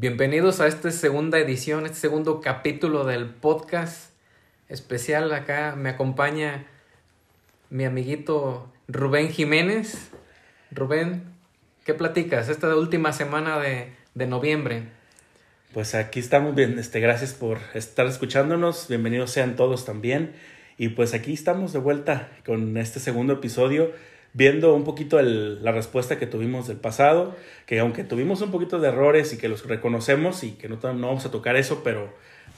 Bienvenidos a esta segunda edición, este segundo capítulo del podcast especial. Acá me acompaña mi amiguito Rubén Jiménez. Rubén, ¿qué platicas esta última semana de, de noviembre? Pues aquí estamos bien, este, gracias por estar escuchándonos, bienvenidos sean todos también. Y pues aquí estamos de vuelta con este segundo episodio viendo un poquito el, la respuesta que tuvimos del pasado, que aunque tuvimos un poquito de errores y que los reconocemos y que no, no vamos a tocar eso, pero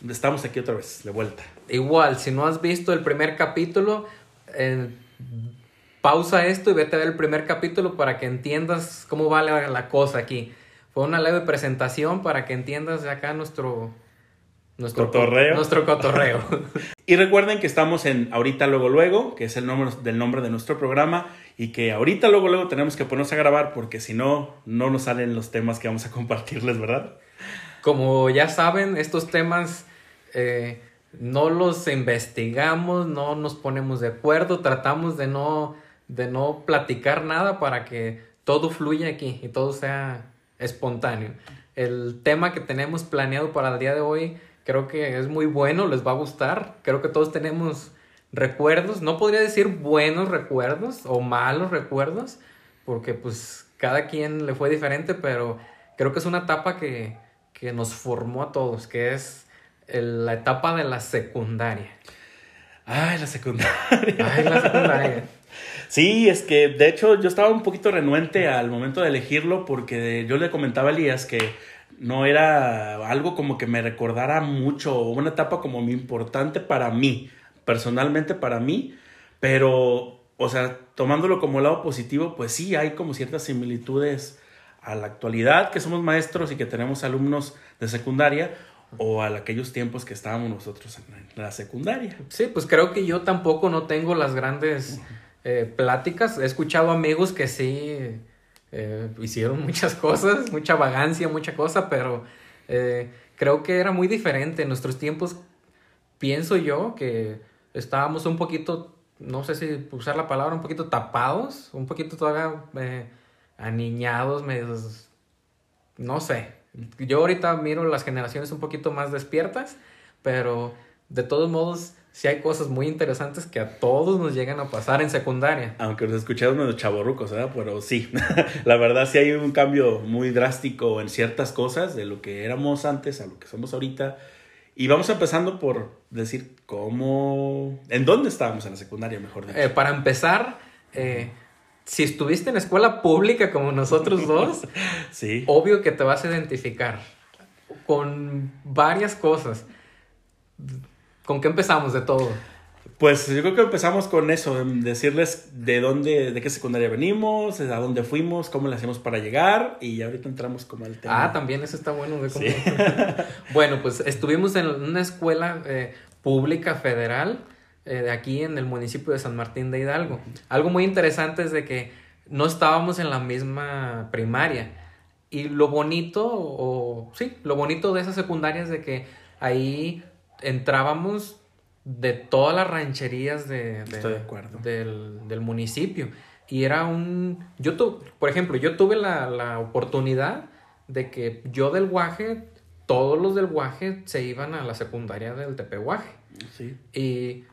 estamos aquí otra vez, de vuelta. Igual, si no has visto el primer capítulo, eh, pausa esto y vete a ver el primer capítulo para que entiendas cómo va la, la cosa aquí. Fue una leve presentación para que entiendas acá nuestro... Nuestro Cotorreo. Nuestro cotorreo. Y recuerden que estamos en Ahorita Luego Luego, que es el nombre del nombre de nuestro programa, y que ahorita luego luego tenemos que ponernos a grabar porque si no, no nos salen los temas que vamos a compartirles, ¿verdad? Como ya saben, estos temas eh, no los investigamos, no nos ponemos de acuerdo, tratamos de no, de no platicar nada para que todo fluya aquí y todo sea espontáneo. El tema que tenemos planeado para el día de hoy creo que es muy bueno, les va a gustar. Creo que todos tenemos recuerdos, no podría decir buenos recuerdos o malos recuerdos, porque pues cada quien le fue diferente, pero creo que es una etapa que, que nos formó a todos, que es el- la etapa de la secundaria. Ay, la secundaria. Ay, la secundaria. Sí, es que de hecho yo estaba un poquito renuente al momento de elegirlo porque yo le comentaba a Elías que no era algo como que me recordara mucho, o una etapa como muy importante para mí, personalmente para mí, pero, o sea, tomándolo como lado positivo, pues sí, hay como ciertas similitudes a la actualidad que somos maestros y que tenemos alumnos de secundaria o a aquellos tiempos que estábamos nosotros en la secundaria. Sí, pues creo que yo tampoco no tengo las grandes eh, pláticas. He escuchado amigos que sí eh, hicieron muchas cosas, mucha vagancia, mucha cosa, pero eh, creo que era muy diferente. En nuestros tiempos, pienso yo que estábamos un poquito, no sé si usar la palabra, un poquito tapados, un poquito todavía eh, aniñados, medios, no sé. Yo ahorita miro las generaciones un poquito más despiertas, pero de todos modos, sí hay cosas muy interesantes que a todos nos llegan a pasar en secundaria. Aunque nos escuchamos medio chaborrucos, ¿verdad? Pero sí, la verdad sí hay un cambio muy drástico en ciertas cosas de lo que éramos antes a lo que somos ahorita. Y vamos empezando por decir cómo... ¿En dónde estábamos en la secundaria, mejor dicho? Eh, para empezar, eh, si estuviste en escuela pública como nosotros dos, sí. obvio que te vas a identificar con varias cosas. ¿Con qué empezamos de todo? Pues yo creo que empezamos con eso, en decirles de dónde, de qué secundaria venimos, a dónde fuimos, cómo le hacemos para llegar y ahorita entramos como al tema. Ah, también eso está bueno. De cómo... Sí. bueno, pues estuvimos en una escuela eh, pública federal eh, de aquí en el municipio de San Martín de Hidalgo. Algo muy interesante es de que no estábamos en la misma primaria. Y lo bonito, o sí, lo bonito de esa secundaria es de que ahí entrábamos de todas las rancherías de, de- Estoy de acuerdo. Del, del municipio. Y era un... Yo tu, por ejemplo, yo tuve la, la oportunidad de que yo del Guaje, todos los del Guaje se iban a la secundaria del Tepehuaje. Sí. Y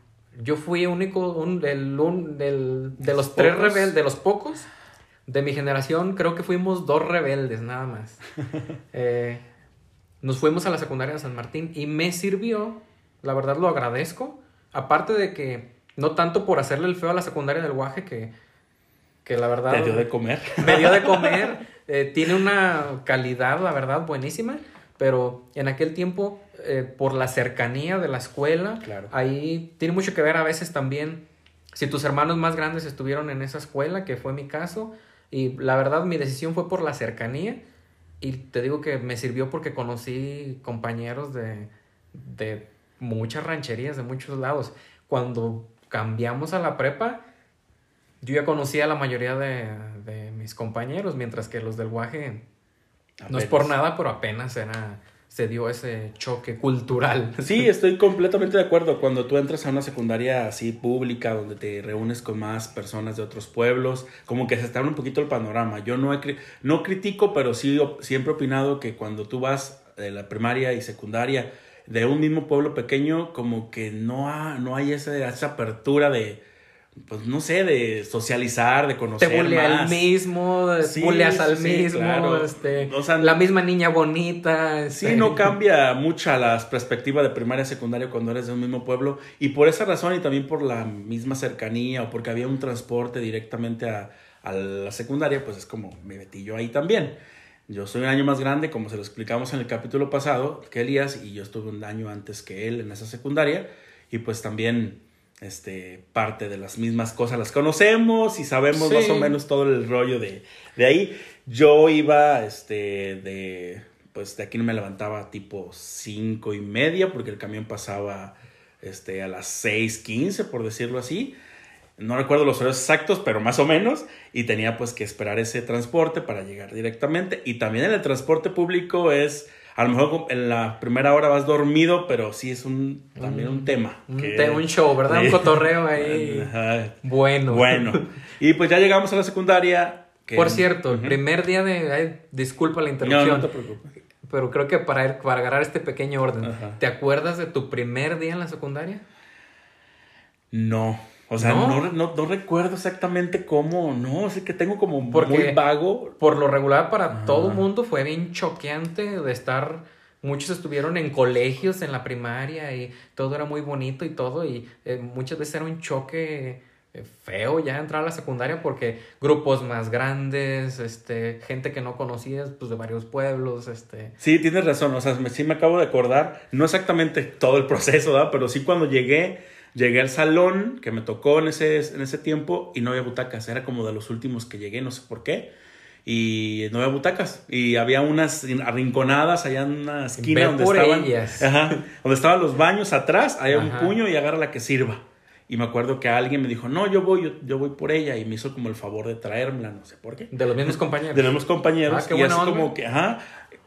yo fui único, un, del, un- del- de los tres rebeldes, de los pocos de mi generación, creo que fuimos dos rebeldes nada más. Eh, nos fuimos a la secundaria de San Martín y me sirvió, la verdad lo agradezco, aparte de que no tanto por hacerle el feo a la secundaria del Guaje, que, que la verdad Te dio de comer. me dio de comer, eh, tiene una calidad, la verdad, buenísima, pero en aquel tiempo, eh, por la cercanía de la escuela, Claro. ahí tiene mucho que ver a veces también si tus hermanos más grandes estuvieron en esa escuela, que fue mi caso, y la verdad mi decisión fue por la cercanía, y te digo que me sirvió porque conocí compañeros de, de muchas rancherías, de muchos lados. Cuando cambiamos a la prepa, yo ya conocía a la mayoría de, de mis compañeros, mientras que los del Guaje, no es por nada, pero apenas era, se dio ese choque cultural. Sí, estoy completamente de acuerdo. Cuando tú entras a una secundaria así pública, donde te reúnes con más personas de otros pueblos, como que se está un poquito el panorama. Yo no, no critico, pero sí siempre he opinado que cuando tú vas de la primaria y secundaria de un mismo pueblo pequeño, como que no, no hay esa, esa apertura de, pues no sé, de socializar, de conocer Te bulea al mismo, sí, buleas al mismo, este, la misma niña bonita. Sí, no cambia mucha la perspectiva de primaria y secundaria cuando eres de un mismo pueblo y por esa razón y también por la misma cercanía o porque había un transporte directamente a, a la secundaria, pues es como me metí yo ahí también. Yo soy un año más grande, como se lo explicamos en el capítulo pasado, que Elías, y yo estuve un año antes que él en esa secundaria, y pues también este, parte de las mismas cosas las conocemos y sabemos más o menos todo el rollo de, de ahí. Yo iba, este, de, pues de aquí no me levantaba tipo cinco y media porque el camión pasaba, este, a las seis quince, por decirlo así. No recuerdo los horarios exactos, pero más o menos. Y tenía pues que esperar ese transporte para llegar directamente. Y también en el transporte público es a lo mejor en la primera hora vas dormido, pero sí es un también un tema. Un, un show, ¿verdad? Un cotorreo ahí. Bueno. Bueno. Y pues ya llegamos a la secundaria. Por cierto, el primer día de... disculpa la interrupción. No, no te preocupes. Pero creo que para, para agarrar este pequeño orden, ¿te acuerdas de tu primer día en la secundaria? No. O sea, no, no, no, recuerdo exactamente cómo, no, sé que tengo como muy vago. Por lo regular para todo el mundo fue bien choqueante de estar, muchos estuvieron en colegios en la primaria y todo era muy bonito y todo y eh, muchas veces era un choque eh, feo ya entrar a la secundaria porque grupos más grandes, este, gente que no conocías, pues de varios pueblos, este. Sí, tienes razón, o sea, sí me acabo de acordar, no exactamente todo el proceso, ¿verdad? Pero sí cuando llegué Llegué al salón que me tocó en ese, en ese tiempo y no había butacas. Era como de los últimos que llegué, no sé por qué. Y no había butacas. Y había unas arrinconadas allá en una esquina donde estaban. Ajá, donde estaban los baños atrás. Hay un puño y agarra la que sirva. Y me acuerdo que alguien me dijo, no, yo voy, yo, voy por ella. Y me hizo como el favor de traérmela, no sé por qué. De los mismos compañeros. De los mismos compañeros. Ah, y así como que, ajá,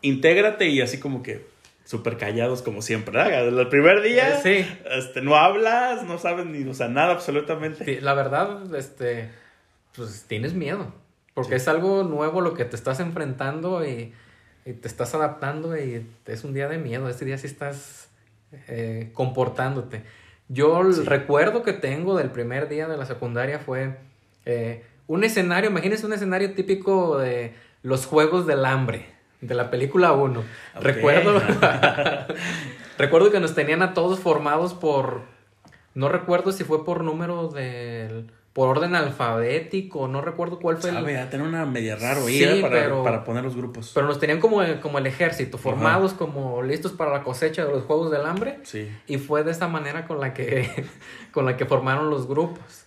intégrate y así como que, súper callados como siempre, ¿verdad? El primer día, sí. este, no hablas, no sabes ni, o sea, nada absolutamente. la verdad, este, pues tienes miedo, porque es algo nuevo lo que te estás enfrentando y, te estás adaptando y es un día de miedo, ese día sí estás eh, comportándote. Yo el recuerdo que tengo del primer día de la secundaria fue eh, un escenario, imagínense un escenario típico de los Juegos del Hambre de la película 1. Recuerdo, recuerdo que nos tenían a todos formados por, no recuerdo si fue por número del, por orden alfabético, no recuerdo cuál fue. Sabe, el... tener una media raro sí, para, para, poner los grupos. Pero nos tenían como, como el ejército, formados como listos para la cosecha de los Juegos del Hambre. Sí. Y fue de esa manera con la que, con la que formaron los grupos.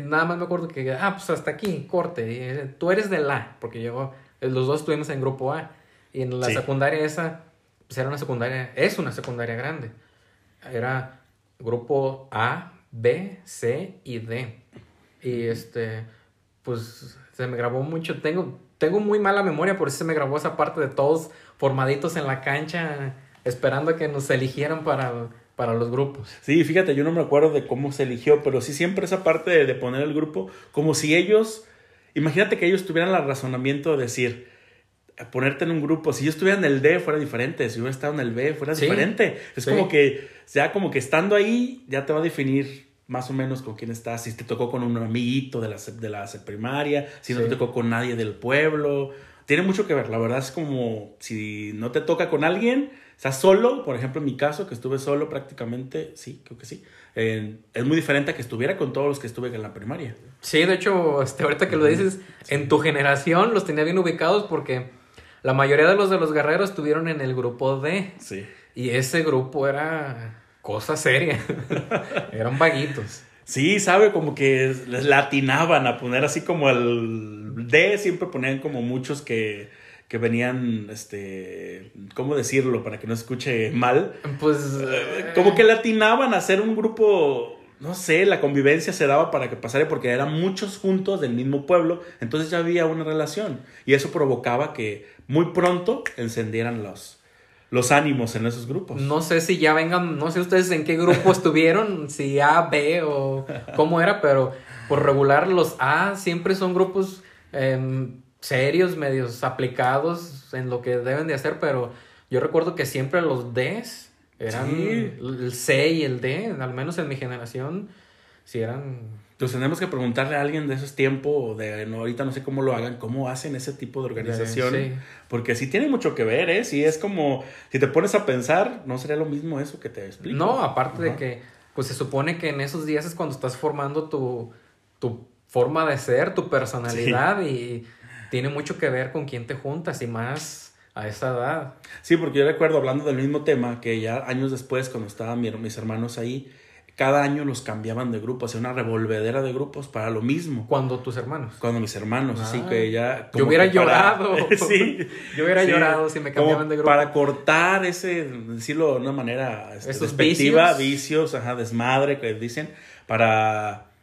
Nada más me acuerdo que, ah, pues hasta aquí, corte. Tú eres de la, porque yo los dos estuvimos en grupo A. Y en la secundaria esa, pues era una secundaria, es una secundaria grande. Era grupo A, B, C y D. Y este, pues se me grabó mucho. Tengo, tengo muy mala memoria, por eso se me grabó esa parte de todos formaditos en la cancha, esperando a que nos eligieran para, para los grupos. Sí, fíjate, yo no me acuerdo de cómo se eligió, pero sí siempre esa parte de, de poner el grupo, como si ellos Imagínate que ellos tuvieran el razonamiento de decir, ponerte en un grupo, si yo estuviera en el D fuera diferente, si yo hubiera estado en el B fuera diferente. Es como que, ya como que estando ahí, ya te va a definir más o menos con quién estás, si te tocó con un amiguito de la, de la primaria, si no te tocó con nadie del pueblo. Tiene mucho que ver, la verdad es como si no te toca con alguien, estás solo, por ejemplo en mi caso, que estuve solo prácticamente, sí, creo que sí, es muy diferente a que estuviera con todos los que estuve en la primaria. Sí, de hecho, este, ahorita que lo dices, en tu generación los tenía bien ubicados porque la mayoría de los de los guerreros estuvieron en el grupo D. Sí. Y ese grupo era cosa seria. Eran vaguitos. Sí, sabe, como que les latinaban a poner así como el D, siempre ponían como muchos que que venían, este, ¿cómo decirlo? Para que no escuche mal. Pues... Eh, como que latinaban a hacer un grupo, no sé, la convivencia se daba para que pasara porque eran muchos juntos del mismo pueblo, entonces ya había una relación y eso provocaba que muy pronto encendieran los, los ánimos en esos grupos. No sé si ya vengan, no sé ustedes en qué grupo estuvieron, si A, B o cómo era, pero por regular los A siempre son grupos em, serios, medios aplicados en lo que deben de hacer, pero yo recuerdo que siempre los Ds eran el C y el D, al menos en mi generación, si eran entonces tenemos que preguntarle a alguien de esos tiempos, de no, ahorita no sé cómo lo hagan, cómo hacen ese tipo de organización. Porque sí tiene mucho que ver, ¿eh? Sí es como, si te pones a pensar, no sería lo mismo eso que te explico. No, aparte de que, pues se supone que en esos días es cuando estás formando tu, tu forma de ser, tu personalidad y tiene mucho que ver con quién te juntas y más a esa edad. Sí, porque yo recuerdo hablando del mismo tema que ya años después, cuando estaban mis hermanos ahí, cada año los cambiaban de grupo, hacía una revolvedera de grupos para lo mismo. ¿Cuando tus hermanos? Cuando mis hermanos, así ah. que ya... Yo hubiera llorado. sí. Yo hubiera llorado si me cambiaban de grupo. Para cortar ese, decirlo de una manera este, despectiva, vicios? ajá, desmadre que dicen, para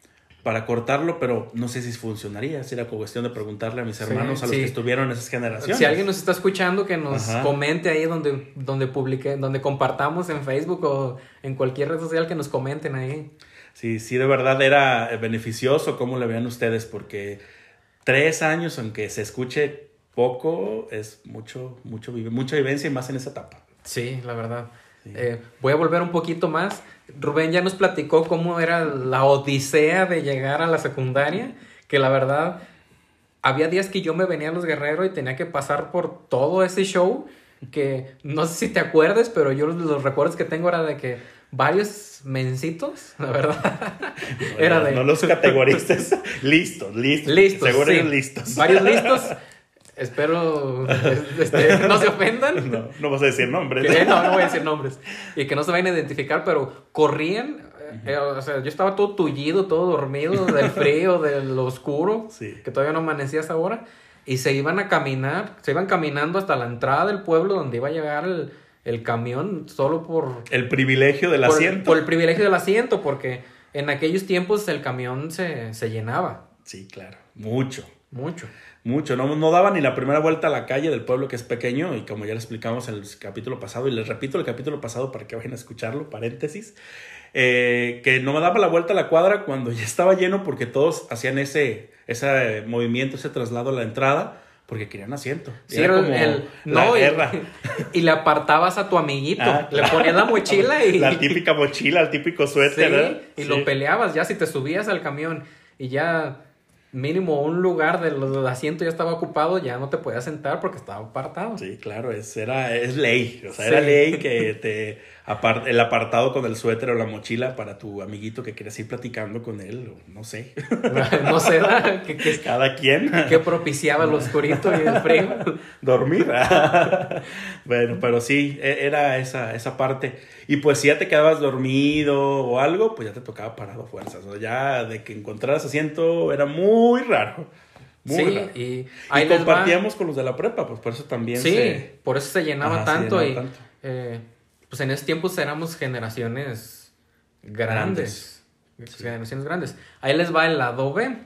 para cortarlo, pero no sé si funcionaría. Sería cuestión de preguntarle a mis hermanos, a los que estuvieron en esas generaciones. Si alguien nos está escuchando, que nos comente ahí donde, donde publique, donde compartamos en Facebook o en cualquier red social, que nos comenten ahí. Sí, sí, de verdad era beneficioso, ¿cómo le vean ustedes? Porque tres años, aunque se escuche poco, es mucho, mucho, mucha vivencia y más en esa etapa. Sí, la verdad. Eh, voy a volver un poquito más. Rubén ya nos platicó cómo era la odisea de llegar a la secundaria, que la verdad, había días que yo me venía a Los Guerreros y tenía que pasar por todo ese show, que no sé si te acuerdes, pero yo los recuerdos que tengo era de que varios mencitos, la verdad. era de... No los categoristas. listos, listos. Listos. Seguro listos. Varios listos. Espero este, no se ofendan. No, no vas a decir nombres. no, no voy a decir nombres. Y que no se vayan a identificar, pero corrían. Eh, o sea, yo estaba todo tullido, todo dormido del frío, del oscuro, que todavía no amanecía esa hora. Y se iban a caminar, se iban caminando hasta la entrada del pueblo donde iba a llegar el, el camión solo por... El privilegio del asiento. Por el privilegio del asiento, porque en aquellos tiempos el camión se, se llenaba. Sí, claro. Mucho. Mucho mucho, no, no daba ni la primera vuelta a la calle del pueblo que es pequeño y como ya le explicamos en el capítulo pasado y les repito el capítulo pasado para que vayan a escucharlo, paréntesis, eh, que no me daba la vuelta a la cuadra cuando ya estaba lleno porque todos hacían ese, ese movimiento, ese traslado a la entrada porque querían asiento. Sí, era como el, no, guerra. Y, le apartabas a tu amiguito. Ah, le ponías la mochila y. La típica mochila, el típico suéter. Sí, y lo peleabas ya si te subías al camión y ya mínimo un lugar del, asiento ya estaba ocupado, ya no te podías sentar porque estaba apartado. Sí, claro, es, era, es ley. O sea, era ley que te el apartado con el suéter o la mochila para tu amiguito que quieres ir platicando con él, no sé. no sé, ¿qué, cada quien. ¿Qué propiciaba el oscurito y el frío? Dormir. bueno, pero sí, e, era esa, esa parte. Y pues si ya te quedabas dormido o algo, pues ya te tocaba parado fuerzas. O ya de que encontraras asiento era muy raro. Muy sí, raro. y, ahí compartíamos con los de la prepa, pues por eso también sí, por eso se llenaba tanto. y, Eh, pues en ese tiempo éramos generaciones grandes. Generaciones grandes. Ahí les va el adobe.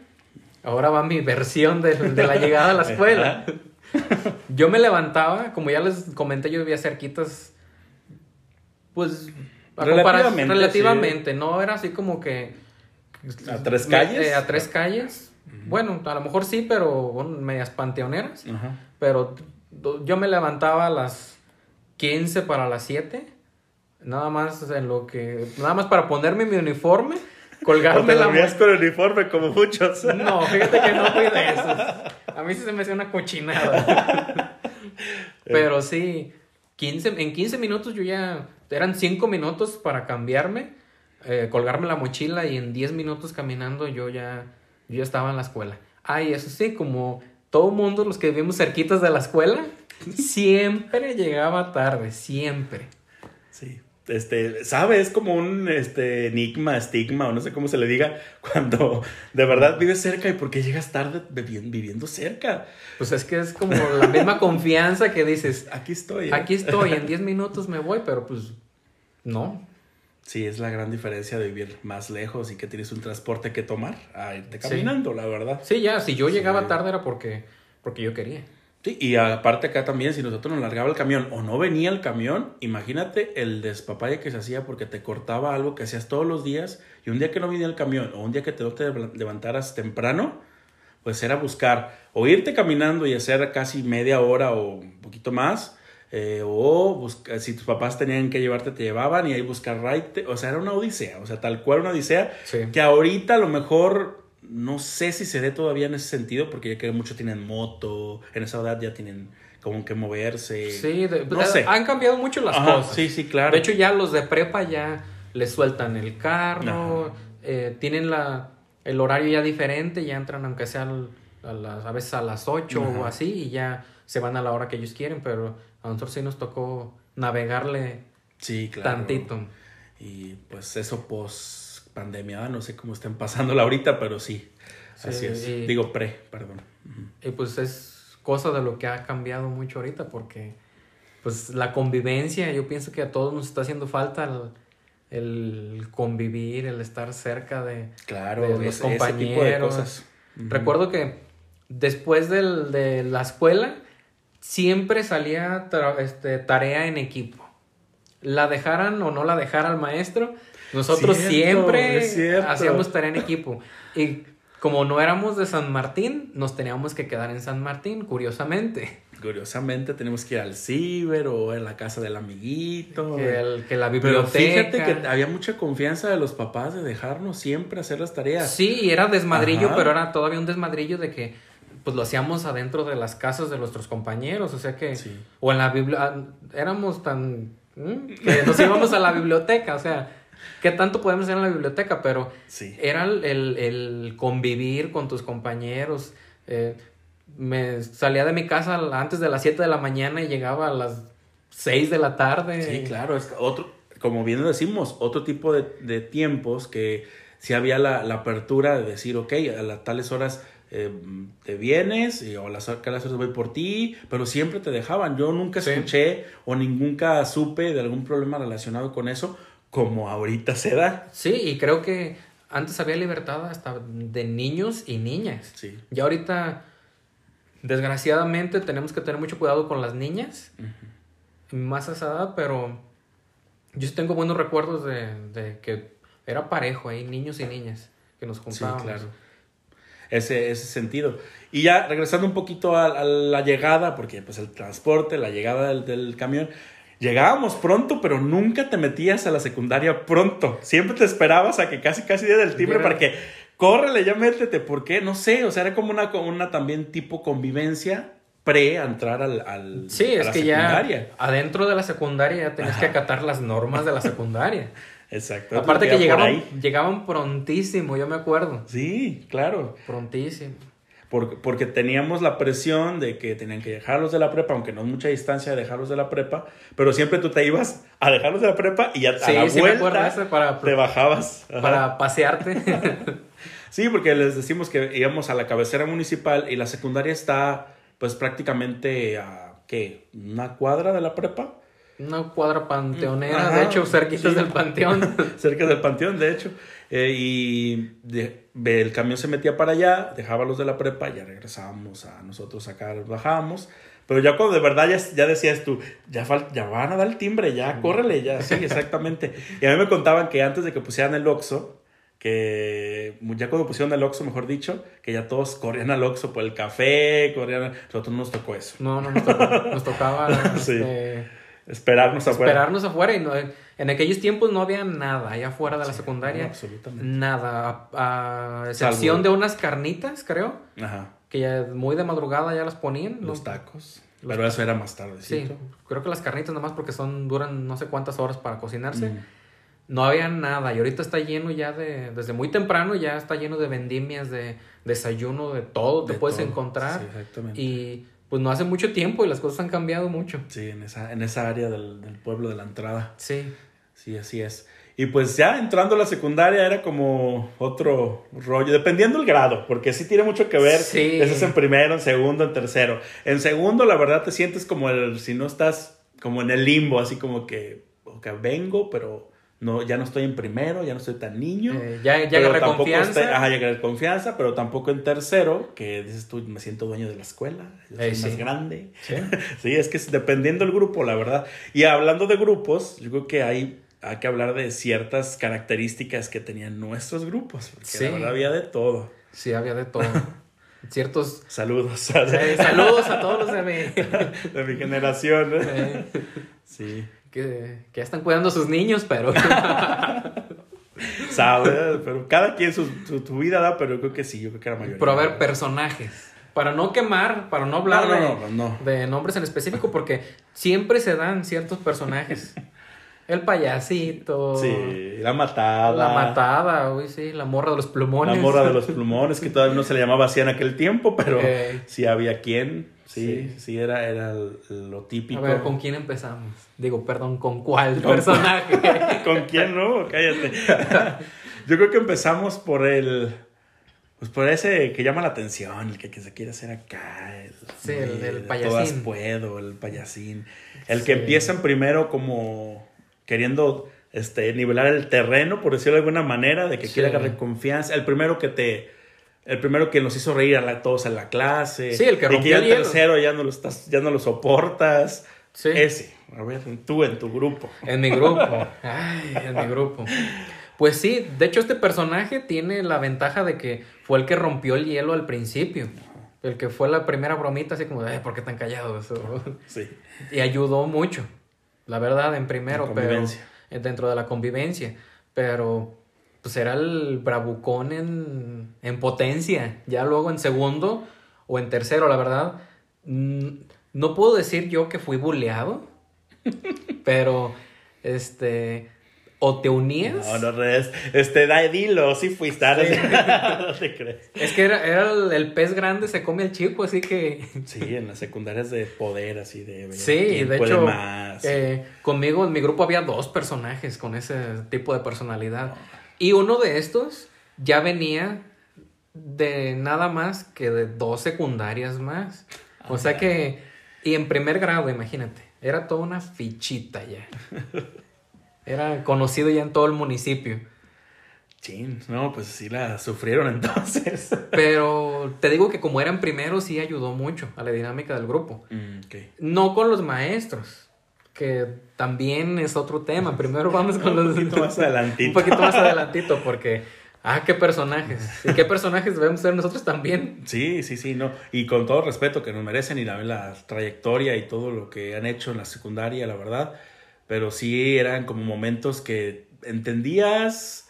Ahora va mi versión de, la llegada a la escuela. Yo me levantaba, como ya les comenté, yo vivía cerquitas, pues relativamente, relativamente no era así como que a tres calles, eh, a tres calles. Bueno, a lo mejor sí, pero medias panteoneras. Pero yo me levantaba a las 15 para las 7 Nada más en lo que. Nada más para ponerme mi uniforme, colgarme la. con el uniforme como muchos. No, fíjate que no fui de esos. A mí sí se me hacía una cochinada. Pero sí, 15, en 15 minutos yo ya. Eran 5 minutos para cambiarme, eh, colgarme la mochila y en 10 minutos caminando yo ya, yo ya estaba en la escuela. Ay, eso sí, como todo mundo, los que vivimos cerquitas de la escuela, siempre llegaba tarde, siempre. Este, sabe, es como un este, enigma, estigma, o no sé cómo se le diga, cuando de verdad vives cerca y porque llegas tarde viviendo cerca. Pues es que es como la misma confianza que dices, aquí estoy. ¿eh? Aquí estoy, en 10 minutos me voy, pero pues no. Sí, es la gran diferencia de vivir más lejos y que tienes un transporte que tomar a irte caminando, la verdad. Sí, ya, si yo llegaba tarde era porque, porque yo quería. Sí, y aparte acá también, si nosotros nos largaba el camión o no venía el camión, imagínate el despapalle que se hacía porque te cortaba algo que hacías todos los días y un día que no venía el camión o un día que te, no te levantaras temprano, pues era buscar o irte caminando y hacer casi media hora o un poquito más, eh, o buscar, si tus papás tenían que llevarte, te llevaban y ahí buscar ride, o sea, era una odisea, o sea, tal cual una odisea, que ahorita a lo mejor no sé si se dé todavía en ese sentido, porque ya que muchos tienen moto, en esa edad ya tienen como que moverse. Sí, no sé. han cambiado mucho las cosas. Sí, sí, claro. De hecho, ya los de prepa ya les sueltan el carro, eh, tienen la, el horario ya diferente, ya entran aunque sea a, las, a veces a las 8 o así, y ya se van a la hora que ellos quieren, pero a nosotros sí nos tocó navegarle sí, claro. tantito. Y pues eso, pues pandemia, no sé cómo estén pasándola ahorita, pero sí, así es. Digo pre, perdón. Y pues es cosa de lo que ha cambiado mucho ahorita, porque pues la convivencia, yo pienso que a todos nos está haciendo falta el, convivir, el estar cerca de, claro, los compañeros. Recuerdo que después de la escuela siempre salía este, tarea en equipo. La dejaran o no la dejara el maestro, nosotros siempre hacíamos tarea en equipo. Y como no éramos de San Martín, nos teníamos que quedar en San Martín, curiosamente. Curiosamente tenemos que ir al ciber o en la casa del amiguito. Que, que la biblioteca. Pero fíjate que había mucha confianza de los papás de dejarnos siempre hacer las tareas. Sí, era desmadrillo, pero era todavía un desmadrillo de que pues lo hacíamos adentro de las casas de nuestros compañeros, o sea que... O en la biblioteca, éramos tan... que nos íbamos a la biblioteca, o sea qué tanto podemos hacer en la biblioteca, pero era el, convivir con tus compañeros. Eh, me salía de mi casa antes de las 7 de la mañana y llegaba a las 6 de la tarde. Sí, claro, es otro, como bien decimos, otro tipo de, tiempos que si había la, apertura de decir, ok, a las tales horas eh, te vienes y, o a las, horas voy por ti, pero siempre te dejaban. Yo nunca escuché o nunca supe de algún problema relacionado con eso como ahorita se da. Sí, y creo que antes había libertad hasta de niños y niñas. Sí. Y ahorita, desgraciadamente, tenemos que tener mucho cuidado con las niñas, más a esa edad, pero yo sí tengo buenos recuerdos de, que era parejo ahí, niños y niñas, que nos juntábamos. Sí, claro. Ese, ese sentido. Y ya regresando un poquito a, la llegada, porque pues el transporte, la llegada del, del camión, Llegábamos pronto, pero nunca te metías a la secundaria pronto. Siempre te esperabas a que casi casi dé del timbre para que córrele, ya métete. ¿Por qué? No sé, o sea, era como una, una también tipo convivencia pre a entrar al, al sí, es que ya adentro de la secundaria ya tenías que acatar las normas de la secundaria. Exacto. Aparte que llegaban, llegaban prontísimo, yo me acuerdo. Sí, claro. Prontísimo porque teníamos la presión de que tenían que dejarlos de la prepa, aunque no es mucha distancia de dejarlos de la prepa, pero siempre tú te ibas a dejarlos de la prepa y ya a la vuelta para, te bajabas. Para pasearte. sí, porque les decimos que íbamos a la cabecera municipal y la secundaria está pues prácticamente a, ¿qué? ¿Una cuadra de la prepa? Una cuadra panteonera, de hecho, cerquitas del panteón. Cerca del panteón, de hecho. Eh, y el camión se metía para allá, dejaba los de la prepa, ya regresábamos a nosotros acá, bajábamos. Pero ya cuando de verdad ya, ya decías tú, ya, ya van a dar el timbre, ya córrele, ya, sí, exactamente. y a mí me contaban que antes de que pusieran el Oxxo, que ya cuando pusieron el Oxxo, mejor dicho, que ya todos corrían al Oxxo por el café, corrían, nosotros no nos tocó eso. No, no nos, tocó, nos tocaba este, esperarnos afuera. Esperarnos afuera y no en aquellos tiempos no había nada allá afuera de la secundaria. absolutamente. Nada. A, excepción de unas carnitas, creo. Ajá. Que ya muy de madrugada ya las ponían. Los tacos. Pero eso era más tarde. Sí, creo que las carnitas nomás porque son duran no sé cuántas horas para cocinarse. Mm. No había nada y ahorita está lleno ya de, desde muy temprano ya está lleno de vendimias, de desayuno, de todo, te puedes encontrar. Sí, exactamente. Y pues no hace mucho tiempo y las cosas han cambiado mucho. Sí, en esa, en esa área del, del pueblo de la entrada. Sí. Sí, así es. Y pues ya entrando a la secundaria era como otro rollo, dependiendo el grado, porque sí tiene mucho que ver. Sí. Eso es en primero, en segundo, en tercero. En segundo, la verdad, te sientes como el, si no estás como en el limbo, así como que, vengo, pero no, ya no estoy en primero, ya no soy tan niño. Eh, ya ya pero agarré tampoco confianza. estoy- ajá, ya agarré confianza, pero tampoco en tercero, que dices tú, me siento dueño de la escuela, yo soy Eh, más sí. grande. Sí. Sí, es que es dependiendo del grupo, la verdad. Y hablando de grupos, yo creo que hay, hay que hablar de ciertas características que tenían nuestros grupos, porque Sí. la verdad había de todo. Sí, había de todo. Ciertos. Saludos saludos a todos los de mi. de mi generación. eh, Sí, que, que ya están cuidando a sus niños, pero. sabes, pero cada quien su, su, su vida da, pero yo creo que sí, yo creo que era mayoría. Pero a ver, personajes. Para no quemar, para no hablar No, no, de, no, no. de nombres en específico, porque siempre se dan ciertos personajes. El payasito. Sí, la matada. La matada, uy, sí, la morra de los La plumones. morra de los plumones, que todavía no se le llamaba así en aquel tiempo, pero Ok. sí había quien. Sí, Sí. sí, era, era lo típico. A ver, ¿con quién empezamos? Digo, perdón, ¿con cuál ¿Con personaje? ¿Con quién no? Cállate. Yo creo que empezamos por el. Pues por ese que llama la atención, el que, que se quiere hacer acá. El, Sí, el de payasín. Todas puedo, el payasín. El Sí. que empiezan primero como queriendo este, nivelar el terreno, por decirlo de alguna manera, de que Sí. quiere agarrar confianza. El primero que te. El primero que nos hizo reír a la- todos en la clase. Sí, el que Y rompió el el hielo. tercero ya no lo estás, ya no lo soportas. Sí. Ese. A ver, tú en tu grupo. En mi grupo. Ay, en mi grupo. Pues sí, de hecho este personaje tiene la ventaja de que fue el que rompió el hielo al principio. El que fue la primera bromita, así como, "Ay, ¿por qué tan callados? Sí. Y ayudó mucho, la verdad, en primero, pero eh, dentro de la convivencia. Pero pues era el bravucón en, en potencia. Ya luego en segundo o en tercero, la verdad. mm, No puedo decir yo que fui buleado, pero este. O te unías. No, no res. Este, da, dilo, sí fuiste. ah, Sí. no te crees. Es que era, era el, el pez grande se come al chico, así que. Sí, en las secundarias de poder, así de. Sí, ¿quién de hecho, más? eh, conmigo en mi grupo había dos personajes con ese tipo de personalidad. Y uno de estos ya venía de nada más que de dos secundarias más. O sea que, y en primer grado, imagínate, era toda una fichita ya. Era conocido ya en todo el municipio. Chin, no, pues sí la sufrieron entonces. Pero te digo que como eran primeros, sí ayudó mucho a la dinámica del grupo. Mm. No con los maestros, que también es otro tema. Primero vamos con los... Un poquito más adelantito. Un poquito más adelantito, porque... Ah, qué personajes. ¿Y qué personajes debemos ser nosotros también? Sí, sí, sí, no. Y con todo respeto que nos merecen y la, la trayectoria y todo lo que han hecho en la secundaria, la verdad. Pero sí eran como momentos que entendías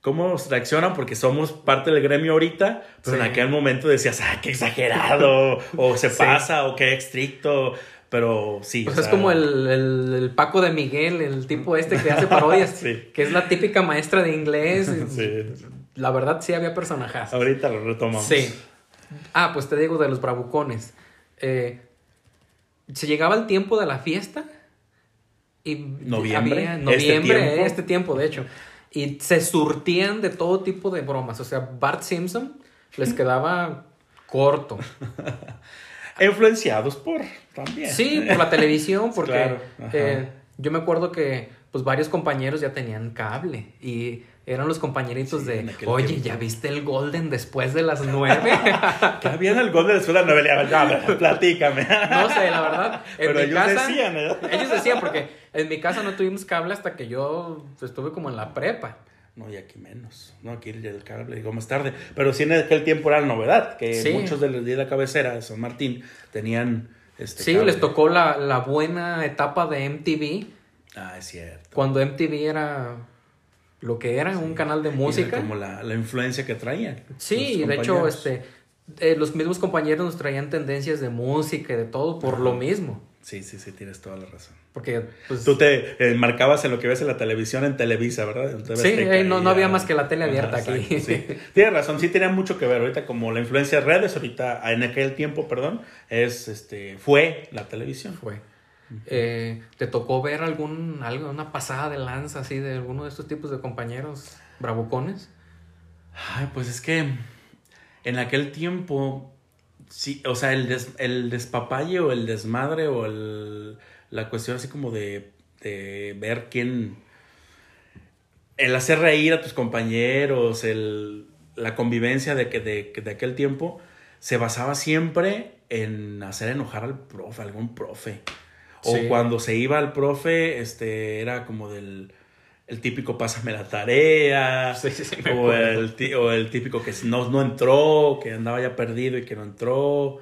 cómo reaccionan porque somos parte del gremio ahorita, pero Sí. en aquel momento decías, ah, qué exagerado, o se Sí. pasa, o qué estricto. Pero sí. Pues o es como el, el- el Paco de Miguel, el tipo este que hace parodias, Sí. que es la típica maestra de inglés. La verdad sí había personajes. Ahorita lo retomamos. Sí. Ah, pues te digo de los bravucones. Eh, se llegaba el tiempo de la fiesta y Noviembre, había este noviembre, tiempo. este tiempo, de hecho. Y se surtían de todo tipo de bromas. O sea, Bart Simpson les quedaba corto. Influenciados por también. Sí, por la televisión, porque Claro, eh, yo me acuerdo que pues varios compañeros ya tenían cable y eran los compañeritos Sí, de, oye, tiempo. ¿ya viste el Golden después de las nueve? Que había en el gol de la escuela novela. No, platícame. No sé, la verdad. En Pero mi ellos casa, decían, ¿eh? Ellos decían, porque en mi casa no tuvimos cable hasta que yo estuve como en la prepa. No, y aquí menos. No, aquí el, el cable llegó más tarde. Pero sí en aquel tiempo era la novedad, que Sí. muchos de los de la cabecera de San Martín tenían este Sí, cable. les tocó la, la buena etapa de MTV, Ah, es cierto. cuando MTV era lo que era, un canal de música. como la, la influencia que traían. Sí, de hecho, este, eh, los mismos compañeros nos traían tendencias de música y de todo por lo mismo. Sí, sí, sí, tienes toda la razón. Porque, pues, Tú te eh, marcabas en lo que ves en la televisión en Televisa, ¿verdad? En TV Sí, eh, no- no había más que la tele abierta aquí. exacto, sí. Tienes razón, sí tenía mucho que ver. Ahorita como la influencia de redes, ahorita en aquel tiempo, perdón, es este fue la televisión. fue. Eh, ¿Te tocó ver algún, algo, una pasada de lanza así de alguno de estos tipos de compañeros bravucones? Ay, pues es que en aquel tiempo, sí, o sea, el, des- el despapalle o el desmadre o el, la cuestión así como de, de ver quién, el hacer reír a tus compañeros, el, la convivencia de, que, de, de aquel tiempo, se basaba siempre en hacer enojar al profe, algún profe. O Sí. cuando se iba al profe, este, era como del el típico pásame la tarea, Sí, sí, sí, o, el, tí- o el típico que no, no entró, que andaba ya perdido y que no entró.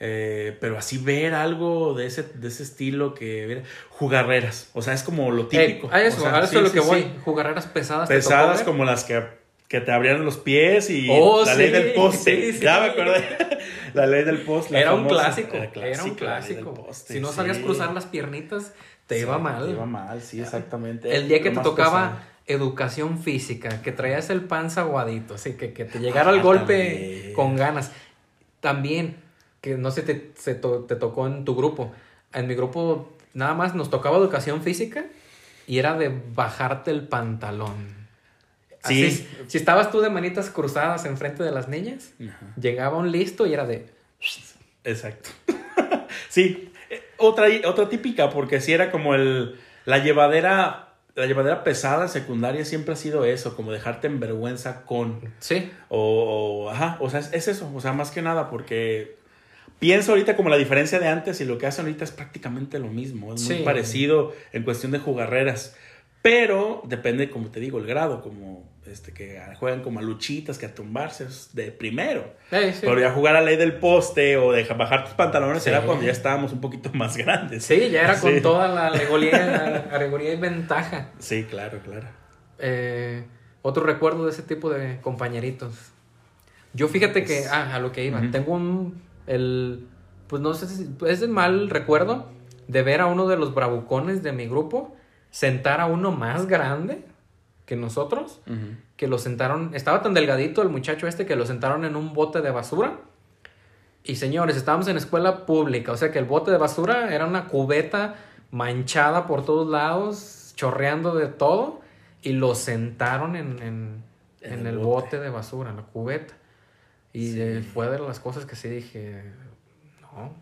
Eh, pero así ver algo de ese, de ese estilo que jugarreras, o sea, es como lo típico. Eh, a eso, O sea, a eso sí, es lo sí, que sí. voy. Jugarreras pesadas. ¿te tocó Pesadas como las que, que te abrían los pies y Oh, la ley del poste. sí, sí. Ya me acordé. la ley del poste. Era un clásico, era, un clásico, poste, si no sabías cruzar las piernitas, te iba mal. Te iba mal, sí, exactamente. El día que te tocaba pesado. educación física, que traías el panza aguadito, así que, que te llegara Ah, el golpe también. con ganas. También, que no sé, te, se to- te tocó en tu grupo. En mi grupo nada más nos tocaba educación física y era de bajarte el pantalón. Sí. Así, si estabas tú de manitas cruzadas enfrente de las niñas, Ajá. llegaba un listo y era de... Exacto. sí, eh, otra, otra típica, porque si era como el, la llevadera, la llevadera pesada en secundaria siempre ha sido eso, como dejarte en vergüenza con, Sí, o, o- ajá, o sea, es, es eso, o sea, más que nada, porque pienso ahorita como la diferencia de antes y lo que hacen ahorita es prácticamente lo mismo, es muy Sí. parecido en cuestión de jugarreras, pero depende, como te digo, el grado, como este que juegan como a luchitas, que a tumbarse, de primero. Sí. Pero ya jugar a ley del poste o de bajar tus pantalones Sí. era cuando ya estábamos un poquito más grandes. Sí, ya era con toda la alegoría, alegoría y ventaja. Sí, claro, claro. Eh, otro recuerdo de ese tipo de compañeritos. Yo fíjate que, ah, a lo que iba, tengo un, el, pues no sé si, es de mal recuerdo de ver a uno de los bravucones de mi grupo sentar a uno más grande que nosotros, que lo sentaron, estaba tan delgadito el muchacho este que lo sentaron en un bote de basura. Y señores, estábamos en escuela pública, o sea que el bote de basura era una cubeta manchada por todos lados, chorreando de todo, y lo sentaron en, en, En en el el bote. bote. de basura, en la cubeta. Y Sí. fue de las cosas que sí dije, no.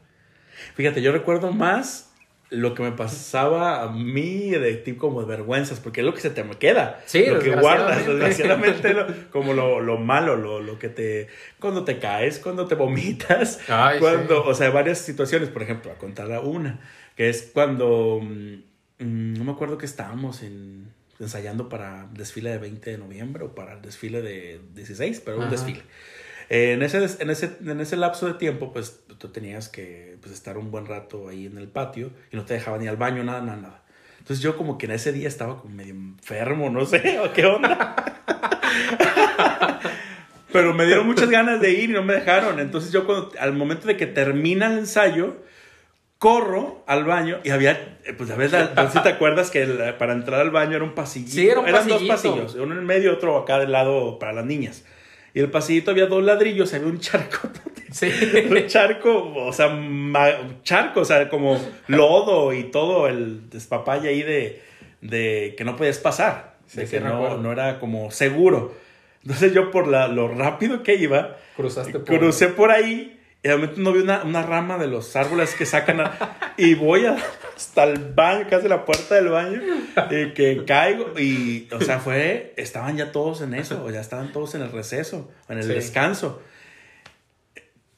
Fíjate, yo recuerdo más lo que me pasaba a mí de tipo como de vergüenzas, porque es lo que se te queda. Sí, lo que guardas, desgraciadamente. lo- como lo, lo malo, lo, lo que te. Cuando te caes, cuando te vomitas, Ay, cuando. sí. O sea, varias situaciones, por ejemplo, a contar una, que es cuando. mm, mm, no me acuerdo que estábamos en, ensayando para desfile de 20 de noviembre o para el desfile de 16, pero un desfile. Eh, en, ese, en, ese, en ese lapso de tiempo, pues tú tenías que pues, estar un buen rato ahí en el patio y no te dejaban ni al baño, nada, nada, nada. Entonces yo como que en ese día estaba como medio enfermo, no sé, o qué onda. Pero me dieron muchas ganas de ir y no me dejaron. Entonces yo cuando, al momento de que termina el ensayo, corro al baño y había, eh, pues a veces, no sé si te acuerdas que el- para entrar al baño era un pasillito. Sí, era un Eran dos pasillos, uno en medio otro acá del lado para las niñas. Y el pasillito había dos ladrillos, había un charco. Sí. un charco, o sea, charco, o sea, como lodo y todo el despapalle ahí de, de que no podías pasar. Sí, de sí que no, no era como seguro. Entonces yo por la, lo rápido que iba, Cruzaste por... crucé por ahí y de momento no vi una, una rama de los árboles que sacan a- y voy a- hasta el baño, casi la puerta del baño, y que caigo y, o sea, fue, estaban ya todos en eso, o ya estaban todos en el receso, en el Sí. descanso.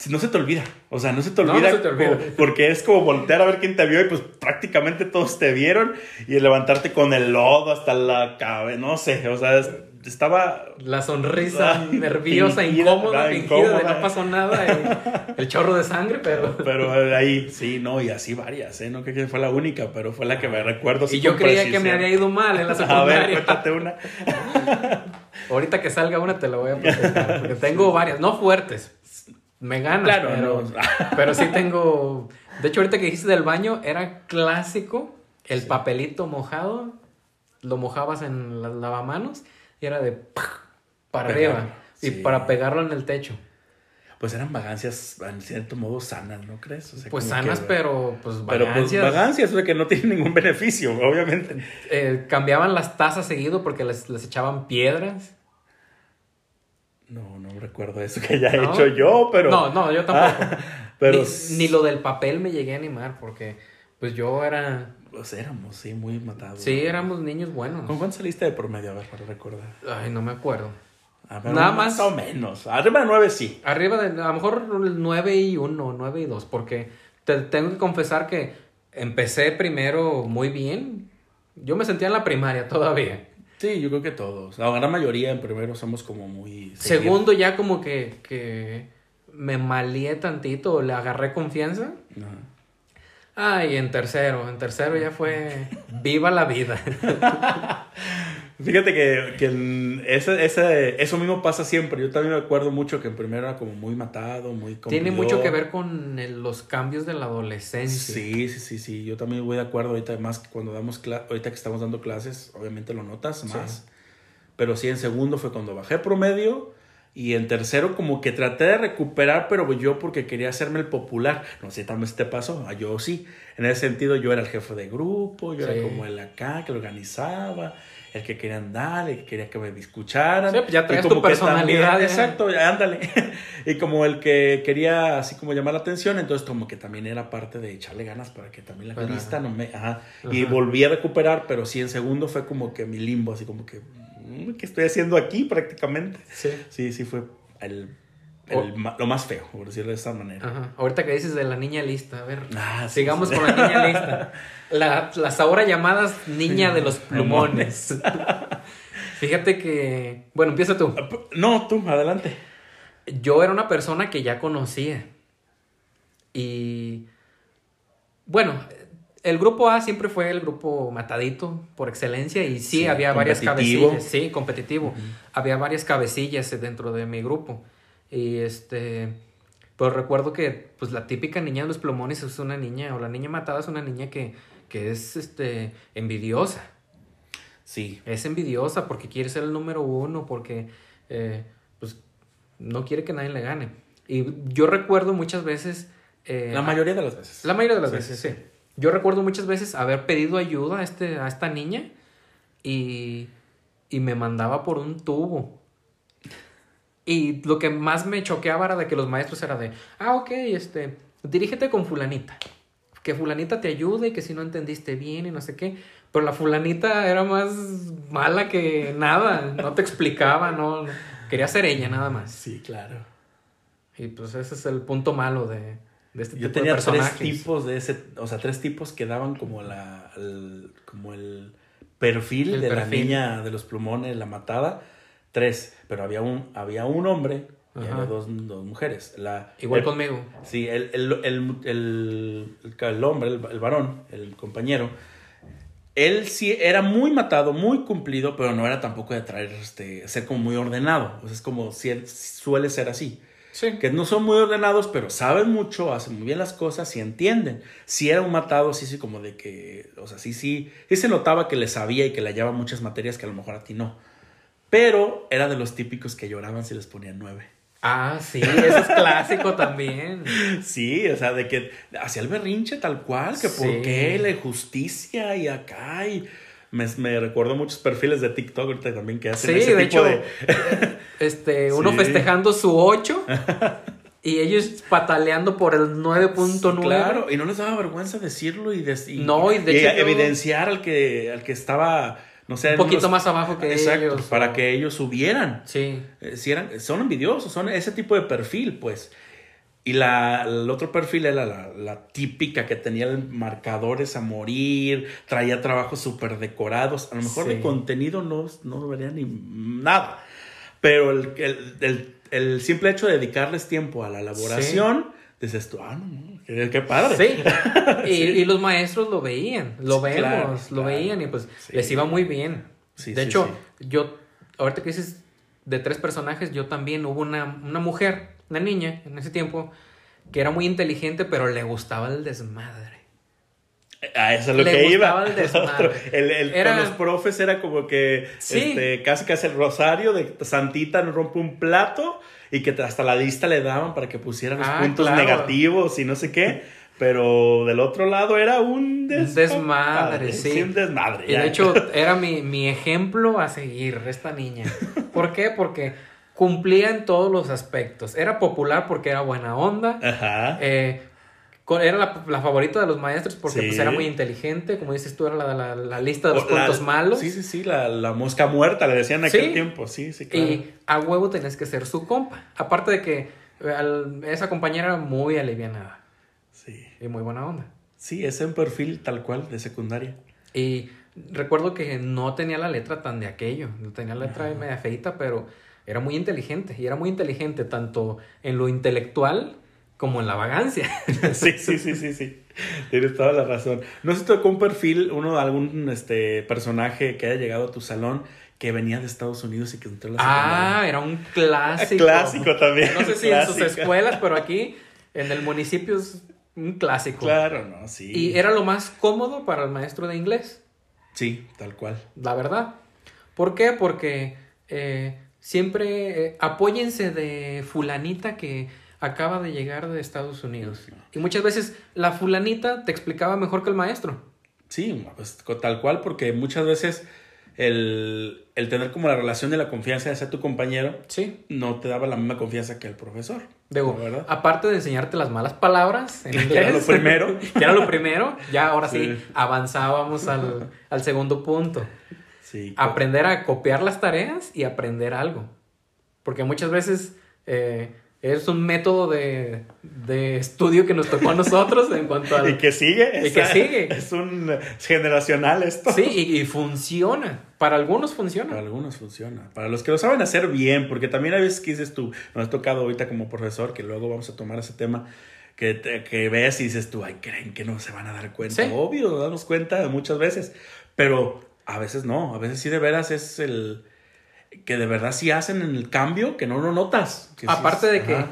No se te olvida, o sea, no se te No, olvida, no se te olvida. como- porque es como voltear a ver quién te vio y pues prácticamente todos te vieron y levantarte con el lodo hasta la cabeza, no sé, o sea, es- estaba La sonrisa Ay, nerviosa, fingida, incómoda, ah, fingida de incómoda. no pasó nada, el, el chorro de sangre, pero... Pero ahí, sí, no, y así varias, ¿eh? No creo que fue la única, pero fue la que me recuerdo. Y yo creía que precisión. me había ido mal en la A ver, secundaria. cuéntate una. Ahorita que salga una te la voy a presentar, porque tengo varias, no fuertes, me ganas, Claro, pero, no. pero sí tengo... De hecho, ahorita que dijiste del baño, era clásico el papelito mojado, lo mojabas en las lavamanos y era de... para arriba y para pegarlo en el techo. Pues eran vagancias, en cierto modo, sanas, ¿no crees? O sea, Pues sanas, que- pero pues Pero pues vagancias. vagancias, o sea, que no tienen ningún beneficio, obviamente. Eh, cambiaban las tazas seguido porque les, les echaban piedras. No, no recuerdo eso que haya ¿No? hecho yo, pero... No, no, yo tampoco. pero... ni, ni lo del papel me llegué a animar porque Pues yo era... Pues éramos, sí, muy matados. Sí, éramos niños buenos. ¿Con cuánto saliste de promedio? A ver, para recordar. Ay, no me acuerdo. A ver, Nada más más. o menos. Arriba de nueve sí. Arriba de, a lo mejor 9 y 1, 9 y 2, porque te tengo que confesar que empecé primero muy bien. Yo me sentía en la primaria todavía. Sí, yo creo que todos. La gran mayoría en primero somos como muy... Segundo ya como que, que me malié tantito, le agarré confianza. Ajá. Ah, y en tercero, en tercero ya fue viva la vida. Fíjate que, que ese, ese, eso mismo pasa siempre. Yo también me acuerdo mucho que en primero era como muy matado, muy Tiene cumplidor. mucho que ver con el- los cambios de la adolescencia. Sí, sí, sí, sí. Yo también voy de acuerdo ahorita, más cuando damos ahorita que estamos dando clases, obviamente lo notas más. Pero sí, en segundo fue cuando bajé promedio. Y en tercero como que traté de recuperar, pero yo porque quería hacerme el popular. No sé, vez te pasó. Ah, Yo sí. En ese sentido yo era el jefe de grupo, yo Sí. era como el acá que lo organizaba, el que quería andar, el que quería que me escucharan. Sí, pues ya Y traías como tu que personalidad, también- exacto, ándale. y como el que quería así como llamar la atención, entonces como que también era parte de echarle ganas para que también la lista no me... Ajá. Y volví a recuperar, pero sí en segundo fue como que mi limbo, así como que... mm, ¿Qué estoy haciendo aquí prácticamente? Sí. Sí, sí fue el, el ma- lo más feo, por decirlo de esa manera. Ajá. Ahorita que dices de la niña lista, a ver. Ah, sí, sigamos sí. con la niña lista. La- las ahora llamadas niña de los plumones. Fíjate que. Bueno, empieza tú. No, tú, adelante. Yo era una persona que ya conocía. Y. Bueno, el grupo A siempre fue el grupo matadito por excelencia. Y sí, Sí, había varias cabecillas. Sí, competitivo. Había varias cabecillas dentro de mi grupo. Y este. Pues recuerdo que pues la típica niña de los plumones es una niña, o la niña matada es una niña que, que es este envidiosa. Sí, Es envidiosa porque quiere ser el número uno, porque eh, pues no quiere que nadie le gane. Y yo recuerdo muchas veces... eh, la mayoría de las veces. la mayoría de las Sí, veces, sí, sí. Yo recuerdo muchas veces haber pedido ayuda a, este, a esta niña y, y me mandaba por un tubo. Y lo que más me choqueaba era de que los maestros era de, ah, ok, este, dirígete con fulanita. Que fulanita te ayude y que si no entendiste bien y no sé qué. Pero la fulanita era más mala que nada. No te explicaba, no. Quería ser ella nada más. Sí, claro. Y pues ese es el punto malo de, de este Yo tipo tenía de tres tipos de ese, o sea, tres tipos que daban como la, el, como el perfil El de la perfil. niña de los plumones, la matada. Tres, pero había un, había un hombre y Ajá. había dos, dos mujeres. La, Igual el- conmigo. Sí, el, el, el, el, el hombre, el, el varón, el compañero, él sí era muy matado, muy cumplido, pero no era tampoco de traer, este, ser como muy ordenado. O sea, es como si él suele ser así. Sí. Que no son muy ordenados, pero saben mucho, hacen muy bien las cosas y entienden. Si era un matado, sí, sí, como de que, o sea, sí, sí, sí se notaba que le sabía y que le hallaba muchas materias que a lo mejor a ti no. Pero era de los típicos que lloraban si les ponían nueve. Ah, sí, eso es clásico también. Sí, o sea, de que hacía el berrinche tal cual, que Sí. por qué la injusticia y acá y me, me recuerdo muchos perfiles de TikTok ahorita también que hacen Sí, ese de tipo hecho, de... este, uno Sí. festejando su 8 y ellos pataleando por el 9.9. Claro, y no les daba vergüenza decirlo y, des- y- No, y de hecho evidenciar al que, al que estaba, no sé, Un poquito unos- más abajo que Exacto, ellos. para o- que ellos subieran. Sí. Eh, si eran, son envidiosos, son ese tipo de perfil, pues. Y la, el otro perfil era la, la típica que tenía marcadores a morir, traía trabajos súper decorados. A lo mejor de Sí. contenido no, no vería ni nada. Pero el, el, el- el simple hecho de dedicarles tiempo a la elaboración, dices tú, ah, no, qué, qué padre. Sí. Y, y los maestros lo veían, lo Sí, vemos, claro, lo claro. veían y pues Sí. les iba muy bien. Sí, de sí, hecho, sí. yo, ahorita que dices de tres personajes, yo también hubo una, una mujer, una niña en ese tiempo, que era muy inteligente, pero le gustaba el desmadre. A eso es lo Le que iba. gustaba el desmadre. El, el- Era- Con los profes era como que Sí. este, casi casi el rosario de Santita nos rompe un plato y que hasta la lista le daban para que pusiera los Ah, puntos claro. negativos y no sé qué. Pero del otro lado era un des- desmadre, sí. un desmadre. Y de hecho era mi, mi ejemplo a seguir, esta niña. ¿Por qué? Porque cumplía en todos los aspectos. Era popular porque era buena onda. Ajá. eh, era la, la favorita de los maestros porque Sí. pues, era muy inteligente, como dices tú, era la, la, la lista de los puntos malos. Sí, sí, sí, la, la mosca muerta, le decían en aquel tiempo. Sí, sí, claro. Y a huevo tenías que ser su compa. Aparte de que eh, al- esa compañera era muy alivianada Sí. y muy buena onda. Sí, es un perfil tal cual de secundaria. Y recuerdo que no tenía la letra tan de aquello, no tenía la letra media feita, pero era muy inteligente. Y era muy inteligente tanto en lo intelectual como en la vagancia. Sí, sí, sí, sí, sí. Tienes toda la razón. ¿No se tocó un perfil, uno de algún este, personaje que haya llegado a tu salón que venía de Estados Unidos y que entró a la Ah, era un clásico. Clásico también, No sé si en sus escuelas, pero aquí en el municipio es un clásico. Claro, no, sí. Y era lo más cómodo para el maestro de inglés, Sí, tal cual. la verdad. ¿Por qué? Porque eh, siempre eh, apóyense de fulanita que acaba de llegar de Estados Unidos. Y muchas veces la fulanita te explicaba mejor que el maestro. Sí, pues tal cual, porque muchas veces el, el tener como la relación de la confianza de ser tu compañero Sí. no te daba la misma confianza que el profesor. ¿La verdad? aparte de enseñarte las malas palabras en Que inglés, era lo primero. que era lo primero, ya ahora sí, Sí. avanzábamos al, al segundo punto. Sí. Aprender a copiar las tareas y aprender algo. Porque muchas veces eh, es un método de, de estudio que nos tocó a nosotros en cuanto al... Y que sigue. Y que sigue. Es un es generacional esto. Sí, y, y funciona. Para algunos funciona. Para algunos funciona. Para los que lo saben hacer bien, porque también a veces que dices tú, nos ha tocado ahorita como profesor, que luego vamos a tomar ese tema, que, te- que ves y dices tú, ay, creen que no se van a dar cuenta. Sí. Obvio, damos cuenta muchas veces, pero a veces no, a veces sí de veras es el que de verdad sí hacen el cambio que no lo notas. Que sí Aparte es- de que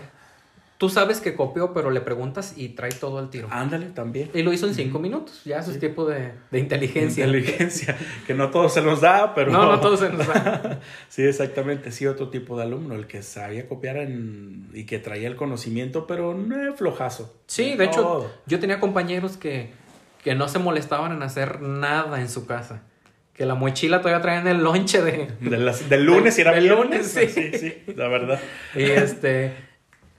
tú sabes que copió, pero le preguntas y trae todo al tiro. Ándale también. Y lo hizo en cinco minutos. Ya eso es tipo de, de inteligencia. Inteligencia, que no todos se nos da, pero... No, no todos se nos da. Sí, exactamente, sí, otro tipo de alumno, el que sabía copiar en, y que traía el conocimiento, pero no es flojazo. Sí, de hecho, Todo. yo tenía compañeros que, que no se molestaban en hacer nada en su casa. Que la mochila todavía traían el lonche de... De del lunes y era Del lunes, sí. sí, sí, la verdad. Y este...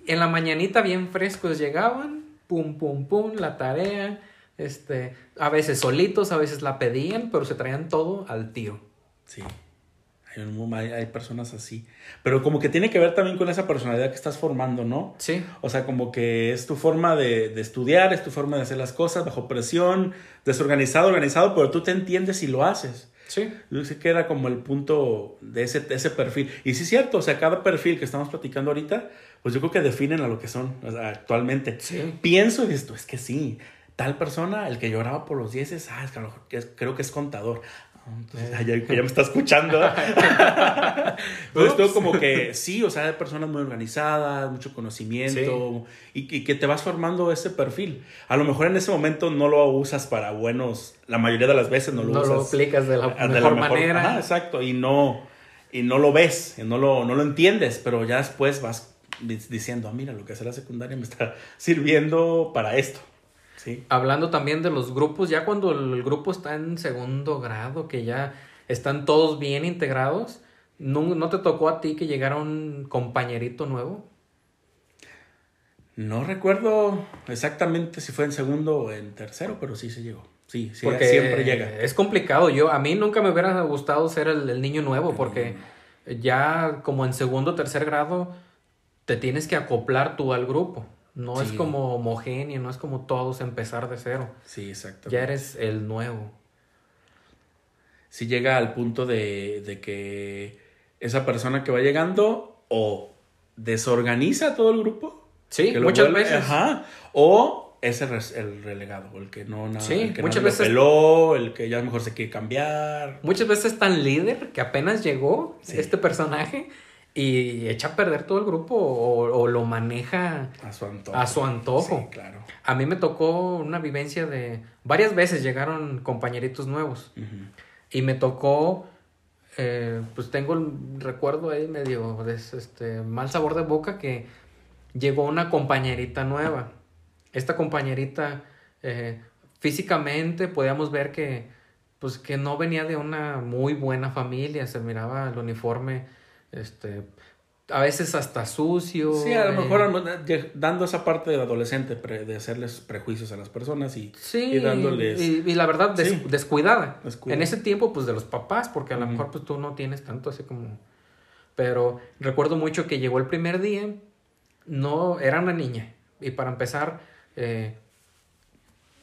En la mañanita bien frescos llegaban, pum, pum, pum, la tarea. Este, a veces solitos, a veces la pedían, pero se traían todo al tiro. Sí, hay, un- hay, hay personas así. Pero como que tiene que ver también con esa personalidad que estás formando, ¿no? Sí, O sea, como que es tu forma de, de estudiar, es tu forma de hacer las cosas bajo presión, desorganizado, organizado, pero tú te entiendes y lo haces. sí. Yo sé que era como el punto de ese, de ese perfil. Y sí es cierto, o sea, cada perfil que estamos platicando ahorita, pues yo creo que definen a lo que son o sea, actualmente. Sí. Pienso y esto, es que sí, tal persona, el que lloraba por los dieces, ah, es que a lo mejor creo que es contador. Entonces, ah, ya, ya me está escuchando. Entonces, todo como que sí, o sea, hay personas muy organizadas, mucho conocimiento y, y que te vas formando ese perfil. A lo mejor en ese momento no lo usas para buenos, la mayoría de las veces no lo No usas. lo aplicas de la mejor, de la manera. Ajá, exacto, y no, y no lo ves, y no lo, no lo entiendes, pero ya después vas di- diciendo, ah, mira, lo que hace la secundaria me está sirviendo para esto. Sí. Hablando también de los grupos, ya cuando el grupo está en segundo grado, que ya están todos bien integrados, ¿no, no te tocó a ti que llegara un compañerito nuevo? No recuerdo exactamente si fue en segundo o en tercero, pero sí se llegó. Sí, sí Porque siempre llega. Es complicado. Yo, a mí nunca me hubiera gustado ser el, el niño nuevo, porque ya como en segundo o tercer grado te tienes que acoplar tú al grupo. No es como homogéneo, no es como todos empezar de cero. Sí, exacto. Ya eres el nuevo. Sí llega al punto de, de que esa persona que va llegando o desorganiza todo el grupo. Sí, muchas vuelve- veces. Ajá. O es el, el relegado, el que no nada, Sí, el que muchas veces- peló, el que ya mejor se quiere cambiar. Muchas veces tan líder que apenas llegó Sí. este personaje y echa a perder todo el grupo o, o lo maneja A su antojo. a su antojo. Sí, claro. A mí me tocó una vivencia de... Varias veces llegaron compañeritos nuevos y me tocó... eh, pues tengo el recuerdo ahí medio de este mal sabor de boca que llegó una compañerita nueva. Esta compañerita eh, físicamente podíamos ver que pues que no venía de una muy buena familia, se miraba el uniforme este a veces hasta sucio. Sí, a lo eh, mejor eh, dando esa parte del adolescente pre- de hacerles prejuicios a las personas y, Sí, y dándoles... y, y la verdad, des- Sí. descuidada. Descuidada. En ese tiempo, pues de los papás, porque a lo mejor pues tú no tienes tanto así como... Pero recuerdo mucho que llegó el primer día, no, era una niña. Y para empezar, eh,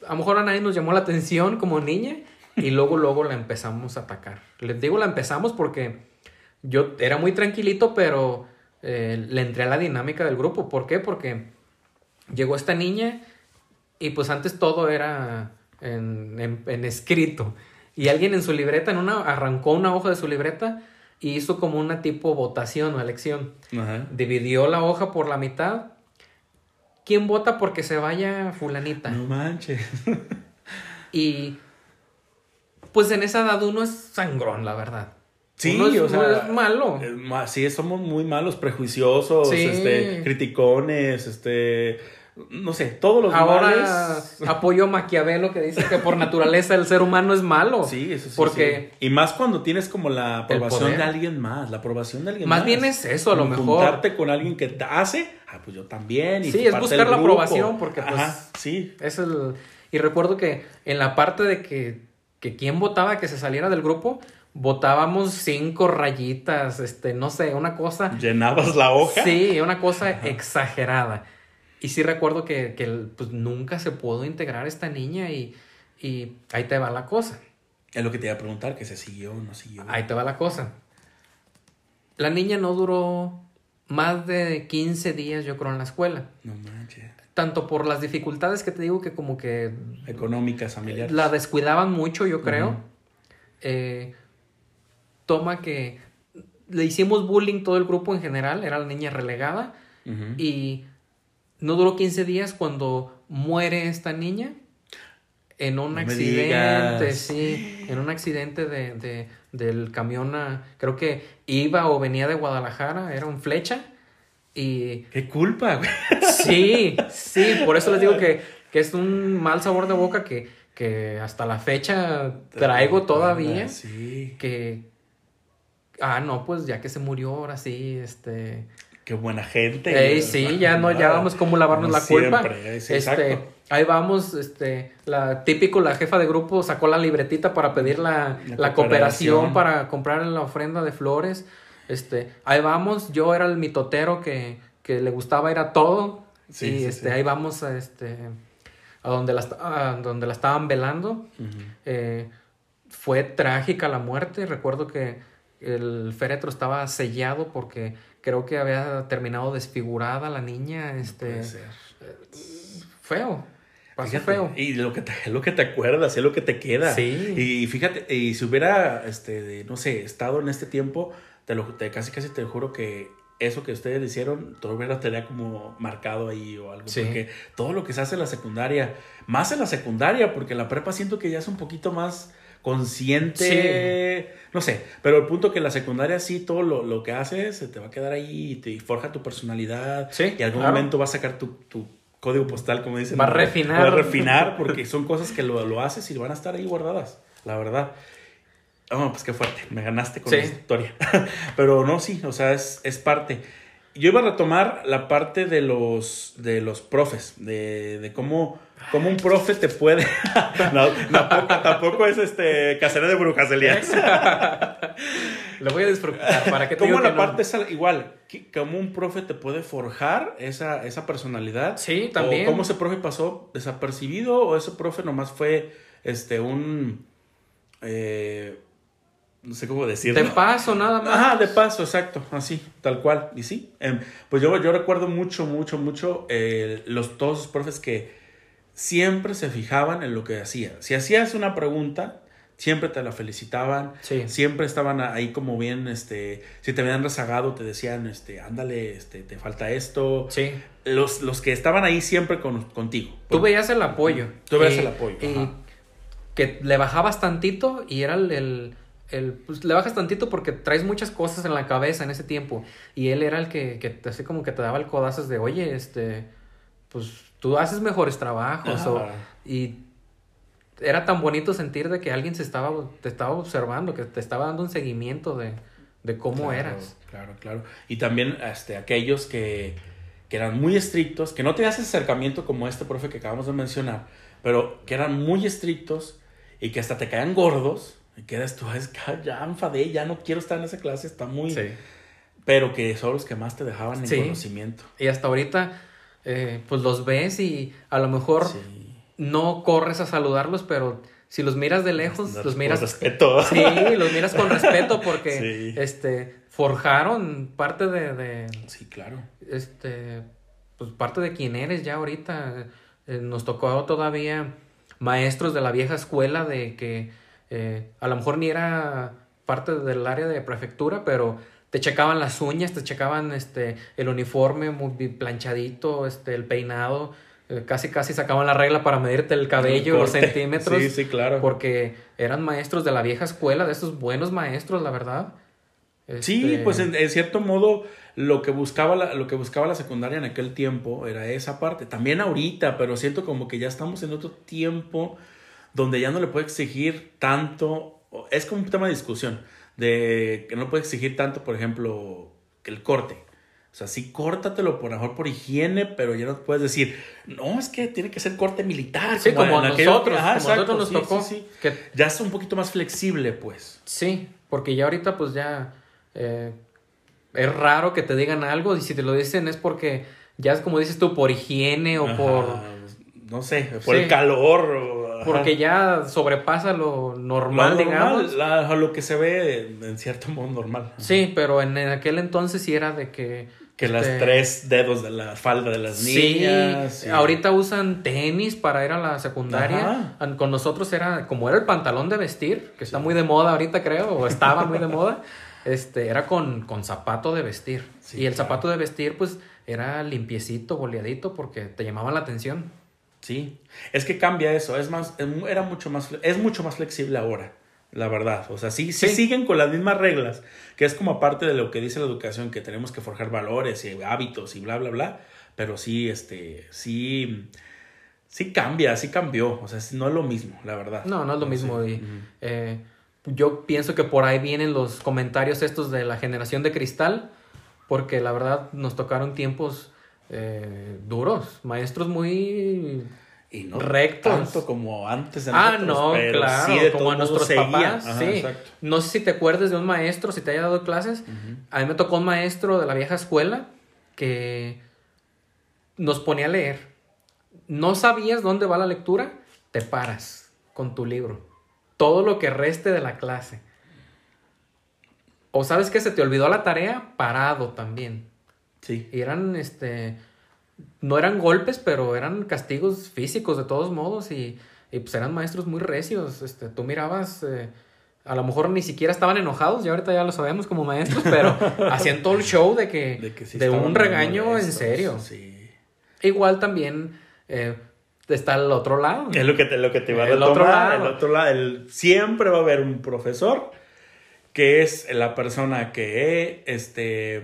a lo mejor a nadie nos llamó la atención como niña y luego, luego la empezamos a atacar. Les digo la empezamos porque yo era muy tranquilito, pero eh, le entré a la dinámica del grupo. ¿Por qué? Porque llegó esta niña y pues antes todo era en, en- en escrito. Y alguien en su libreta, en una, arrancó una hoja de su libreta y hizo como una tipo votación o elección. Ajá. Dividió la hoja por la mitad. ¿Quién vota porque se vaya fulanita? No manches. Y pues en esa edad uno es sangrón, la verdad. Sí, Uno es, o sea, es malo. Ma- Sí, somos muy malos, prejuiciosos, Sí. este, criticones, este, no sé, todos los Ahora males. apoyo a Maquiavelo que dice que por naturaleza el ser humano es malo. Sí, eso sí. Porque sí. Y más cuando tienes como la aprobación de alguien más, la aprobación de alguien Más más. bien es eso, a lo mejor. Juntarte con alguien que te hace, ah, pues yo también. Y Sí, es buscar la aprobación, porque, pues, Ajá, sí. Es el... Y recuerdo que en la parte de que, que quién votaba que se saliera del grupo, votábamos cinco rayitas, este, no sé, una cosa... Llenabas la hoja. Sí, una cosa exagerada. Y sí recuerdo que, que, pues, nunca se pudo integrar esta niña y, y ahí te va la cosa. Es lo que te iba a preguntar, que se siguió o no siguió. Ahí te va la cosa. La niña no duró más de 15 días, yo creo, en la escuela. No manches. Tanto por las dificultades que te digo que como que Económicas, familiares. la descuidaban mucho, yo creo. Eh, toma que le hicimos bullying todo el grupo en general, era la niña relegada. Y no duró 15 días cuando muere esta niña en un No accidente, sí, en un accidente de, de- del camión, a- creo que iba o venía de Guadalajara, era un flecha. Y Qué culpa, güey. sí, sí, por eso les digo que, que es un mal sabor de boca que, que hasta la fecha traigo todavía. Sí. Que, ah, no, pues ya que se murió, ahora sí, este... Qué buena gente. Ey, sí, ya no, ya vamos como lavarnos la culpa. siempre, este, exacto. ahí vamos, este, la típico, la jefa de grupo sacó la libretita para pedir la, La la cooperación. para comprar la ofrenda de flores. Este, ahí vamos, yo era el mitotero que, que le gustaba ir a todo. Sí, y sí, este, sí. ahí vamos a este a donde la, a donde la estaban velando. Eh, fue trágica la muerte. Recuerdo que el féretro estaba sellado porque creo que había terminado desfigurada la niña. Este, ser. feo. Pasó feo. Y lo que te, es lo que te acuerdas, es lo que te queda. Sí. Y fíjate, y si hubiera, este, no sé, estado en este tiempo, te lo, te, casi casi te juro que eso que ustedes le hicieron, todo hubiera estaría como marcado ahí o algo. Sí. Porque todo lo que se hace en la secundaria, más en la secundaria, porque en la prepa siento que ya es un poquito más consciente. No sé, pero el punto que en la secundaria sí, todo lo, lo que haces se te va a quedar ahí y te forja tu personalidad. Sí, Y algún claro. momento va a sacar tu, tu código postal, como dicen. Va a refinar. Va a refinar porque son cosas que lo, lo haces y van a estar ahí guardadas, la verdad. Oh, pues qué fuerte, me ganaste con Sí. esta historia. Pero no, sí, o sea, es, es parte. Yo iba a retomar la parte de los, de los profes, de, de cómo, cómo un profe te puede... no, tampoco, tampoco es este casero de brujas, Elías. Lo voy a disfrutar para que te ¿Cómo digo que la no? parte es al- igual? ¿Cómo un profe te puede forjar esa, esa personalidad? Sí, también. ¿O cómo ese profe pasó desapercibido o ese profe nomás fue este un... eh, no sé cómo decirlo. De paso, nada más. Ajá, de paso, exacto, así, tal cual. Y sí, em, pues yo, yo recuerdo mucho, mucho, mucho eh, los, todos los profes que siempre se fijaban en lo que hacía. Si hacías una pregunta, siempre te la felicitaban, Sí. siempre estaban ahí como bien, este, si te habían rezagado, te decían, este, ándale, este, te falta esto. Sí. Los, los que estaban ahí siempre con, contigo. Tú veías el apoyo. Tú veías el apoyo, ajá. que le bajabas tantito y era el, el, el- pues, le bajas tantito porque traes muchas cosas en la cabeza en ese tiempo. Y él era el que, que así como que te daba el codazos de, oye, este, pues tú haces mejores trabajos. o- y era tan bonito sentir de que alguien se estaba, te estaba observando, que te estaba dando un seguimiento de, de cómo Claro, eras. Claro, claro. Y también este, aquellos que, que eran muy estrictos, que no tenías ese acercamiento como este profe que acabamos de mencionar, pero que eran muy estrictos y que hasta te caían gordos. Y quedas tú, es que ya enfadé, ya no quiero estar en esa clase, está muy... Sí. Pero que son los que más te dejaban en Sí. conocimiento. Y hasta ahorita, eh, pues los ves y a lo mejor Sí. no corres a saludarlos, pero si los miras de lejos, los miras respeto. Sí, los miras con respeto porque Sí. este forjaron parte de, de, Sí, claro. este pues parte de quién eres ya ahorita. Eh, nos tocó todavía maestros de la vieja escuela de que eh, a lo mejor ni era parte del área de prefectura, pero te checaban las uñas, te checaban este el uniforme muy planchadito, este el peinado, eh, casi casi sacaban la regla para medirte el cabello, El los centímetros. Sí, sí, claro. Porque eran maestros de la vieja escuela, de esos buenos maestros, la verdad. Sí, Este, pues en, en cierto modo lo que buscaba la, lo que buscaba la secundaria en aquel tiempo era esa parte. También ahorita, pero siento como que ya estamos en otro tiempo donde ya no le puede exigir tanto. Es como un tema de discusión de que no puede exigir tanto, por ejemplo, que el corte. O sea, sí, córtatelo por mejor por higiene, pero ya no puedes decir, no, es que tiene que ser corte militar. Sí, como a nosotros, Ajá, como exacto, nosotros nos sí, tocó. sí, sí. que- Ya es un poquito más flexible, pues. sí, porque ya ahorita pues ya eh, es raro que te digan algo y si te lo dicen es porque ya es como dices tú, por higiene o Ajá, por... no sé, por el calor. o-. Porque ya sobrepasa lo Lo normal, digamos. la- lo que se ve en cierto modo normal. Sí, pero en, en aquel entonces sí era de que... Que las este, tres dedos de la falda de las Sí, niñas. y- ahorita usan tenis para ir a la secundaria. Ajá. Con nosotros era, como era el pantalón de vestir, que está muy de moda ahorita creo, o estaba muy de moda, este, era con, con zapato de vestir. Sí, y el claro. zapato de vestir pues era limpiecito, boleadito, porque te llamaba la atención. Sí, es que cambia eso, es más, es mu- era mucho más, es mucho más flexible ahora, la verdad. O sea, sí, sí, Sí. siguen con las mismas reglas, que es como aparte de lo que dice la educación, que tenemos que forjar valores y hábitos y bla, bla, bla, pero sí, este, sí, sí cambia, sí cambió, o sea, no es lo mismo, la verdad. No, no es lo Sí. mismo. y, eh, yo pienso que por ahí vienen los comentarios estos de la generación de cristal, porque la verdad nos tocaron tiempos eh, duros, maestros muy Y no rectos. tanto como antes de Ah, nosotros, no, pero claro, sí de como a nuestros seguía. papás, Ajá, sí. exacto. No sé si te acuerdas de un maestro, si te haya dado clases. A mí me tocó un maestro de la vieja escuela que nos ponía a leer. No sabías dónde va la lectura, te paras con tu libro. Todo lo que reste de la clase. O sabes que se te olvidó la tarea, parado también. Sí. Y eran, este, no eran golpes, pero eran castigos físicos de todos modos y, y, pues eran maestros muy recios. Este, tú mirabas, eh, a lo mejor ni siquiera estaban enojados, ya ahorita ya lo sabemos como maestros, pero hacían todo el show de que, de, que sí estaban un regaño en serio. Sí. Igual también eh, está el otro lado. Es lo que te, lo que te va a El retomar, otro lado. El otro lado. el- siempre va a haber un profesor que es la persona que este,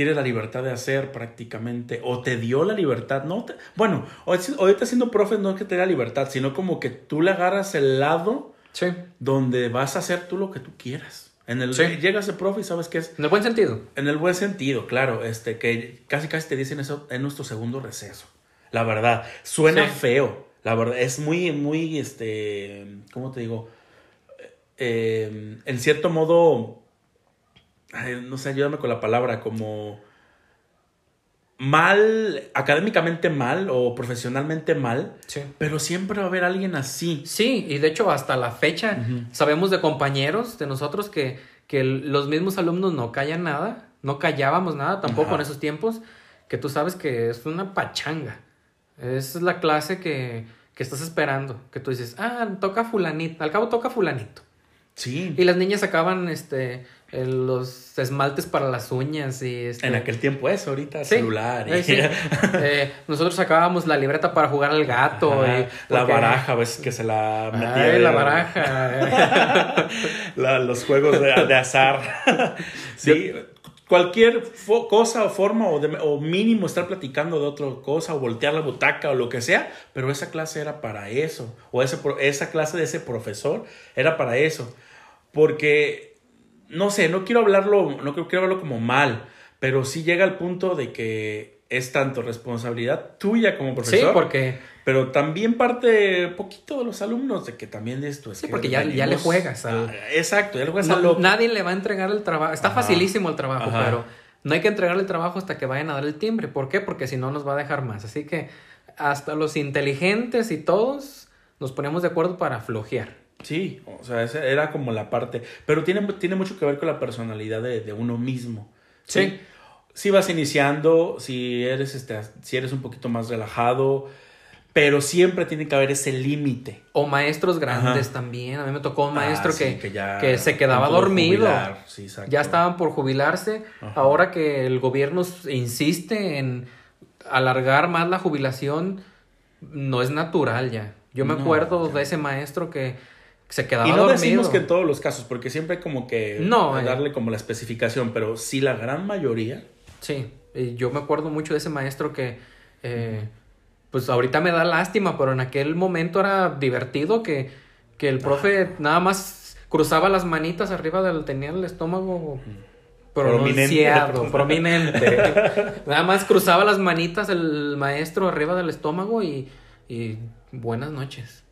mm, tiene la libertad de hacer prácticamente, o te dio la libertad, ¿no? Te- bueno, ahorita siendo profe no es que te dé la libertad, sino como que tú le agarras el lado Sí, donde vas a hacer tú lo que tú quieras. En el, Sí. Llegas de profe y sabes que es en el buen sentido. en el buen sentido, claro, este, que casi casi te dicen eso en nuestro segundo receso. La verdad, suena Sí. feo. La verdad, es muy, muy, este, ¿cómo te digo? Eh, en cierto modo, ay, no sé, ayúdame con la palabra, como mal, académicamente mal o profesionalmente mal, Sí. pero siempre va a haber alguien así. Sí, y de hecho hasta la fecha sabemos de compañeros de nosotros que, que los mismos alumnos no callan nada, no callábamos nada tampoco Ajá. en esos tiempos, que tú sabes que es una pachanga. Esa es la clase que, que estás esperando, que tú dices, ah, toca fulanito, al cabo toca fulanito. Sí. Y las niñas sacaban este, los esmaltes para las uñas y... Este, En aquel tiempo eso, ahorita Sí, celular. y- eh, sí. Eh, nosotros sacábamos la libreta para jugar al gato. Ajá, y- la porque- baraja, ves que se la metía. Ay, de- la baraja. La- los juegos de, de azar. sí, cualquier cosa o forma o, de- o mínimo estar platicando de otra cosa o voltear la butaca o lo que sea, pero esa clase era para eso. O ese, pro- esa clase de ese profesor era para eso. Porque no sé, no quiero hablarlo, no quiero, quiero hablarlo como mal, pero sí llega al punto de que es tanto responsabilidad tuya como profesor. Sí, porque... Pero también parte poquito de los alumnos de que también esto es Sí, que porque ya, ya le juegas. al- Ah, exacto, ya le juegas No, a nadie le va a entregar el trabajo. Está Ajá. facilísimo el trabajo, Ajá. pero no hay que entregarle el trabajo hasta que vayan a dar el timbre. ¿Por qué? Porque si no nos va a dejar más. Así que hasta los inteligentes y todos nos ponemos de acuerdo para flojear. Sí, o sea, esa era como la parte. Pero tiene, tiene mucho que ver con la personalidad de, de uno mismo. Sí. Si vas iniciando, si eres, este, si eres un poquito más relajado, pero siempre tiene que haber ese límite. O maestros grandes Ajá. también. A mí me tocó un maestro Ah, sí, que, que ya que se quedaba dormido. Sí. Ya estaban por jubilarse. Ajá. Ahora que el gobierno insiste en alargar más la jubilación, no es natural ya. Yo me No, acuerdo ya. de ese maestro que se quedaba Y no dormido. decimos que en todos los casos, porque siempre hay como que No, eh. darle como la especificación, pero sí la gran mayoría. Sí, y yo me acuerdo mucho de ese maestro que, eh, pues ahorita me da lástima, pero en aquel momento era divertido que, que el profe nada más cruzaba las manitas arriba del, tenía el estómago pronunciado, prominente. nada más cruzaba las manitas el maestro arriba del estómago y, y buenas noches.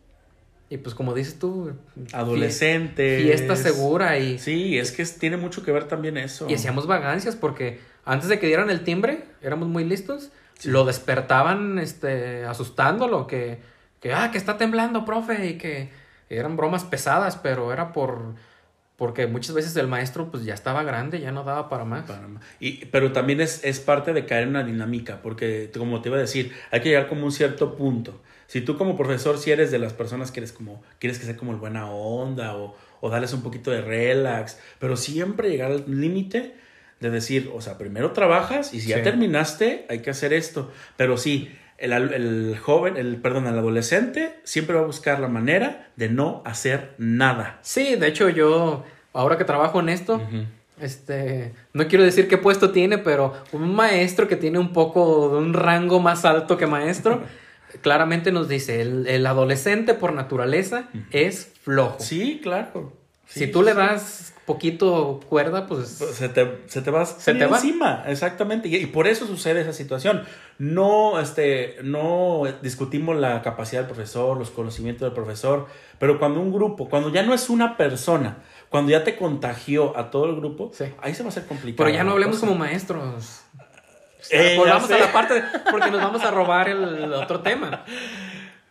Y pues como dices tú, Adolescentes. fiesta segura y... Sí, es que tiene mucho que ver también eso. Y hacíamos vagancias porque antes de que dieran el timbre, éramos muy listos, lo despertaban este, asustándolo, que, que, ah, que está temblando, profe, y que eran bromas pesadas, pero era por, porque muchas veces el maestro pues ya estaba grande, ya no daba para más. Panamá. Y, pero también es, es parte de caer en una dinámica, porque como te iba a decir, hay que llegar como a un cierto punto. Si tú como profesor, si eres de las personas que eres como, quieres que sea como el buena onda o, o darles un poquito de relax, pero siempre llegar al límite de decir, o sea, primero trabajas y si ya terminaste, hay que hacer esto. Pero sí, el, el joven, el, perdón, el adolescente siempre va a buscar la manera de no hacer nada. Sí, de hecho yo, ahora que trabajo en esto, Este, no quiero decir qué puesto tiene, pero un maestro que tiene un poco de un rango más alto que maestro, claramente nos dice, el, el adolescente por naturaleza es flojo. Sí, claro. Sí, si tú le das poquito cuerda, pues... Se te, se te va, Se te va. encima, exactamente. Y, y por eso sucede esa situación. No, este, no discutimos la capacidad del profesor, los conocimientos del profesor, pero cuando un grupo, cuando ya no es una persona, cuando ya te contagió a todo el grupo, Sí. ahí se va a hacer complicado. Pero ya no hablemos como maestros. Eh, Volvamos a la parte, porque nos vamos a robar el otro tema.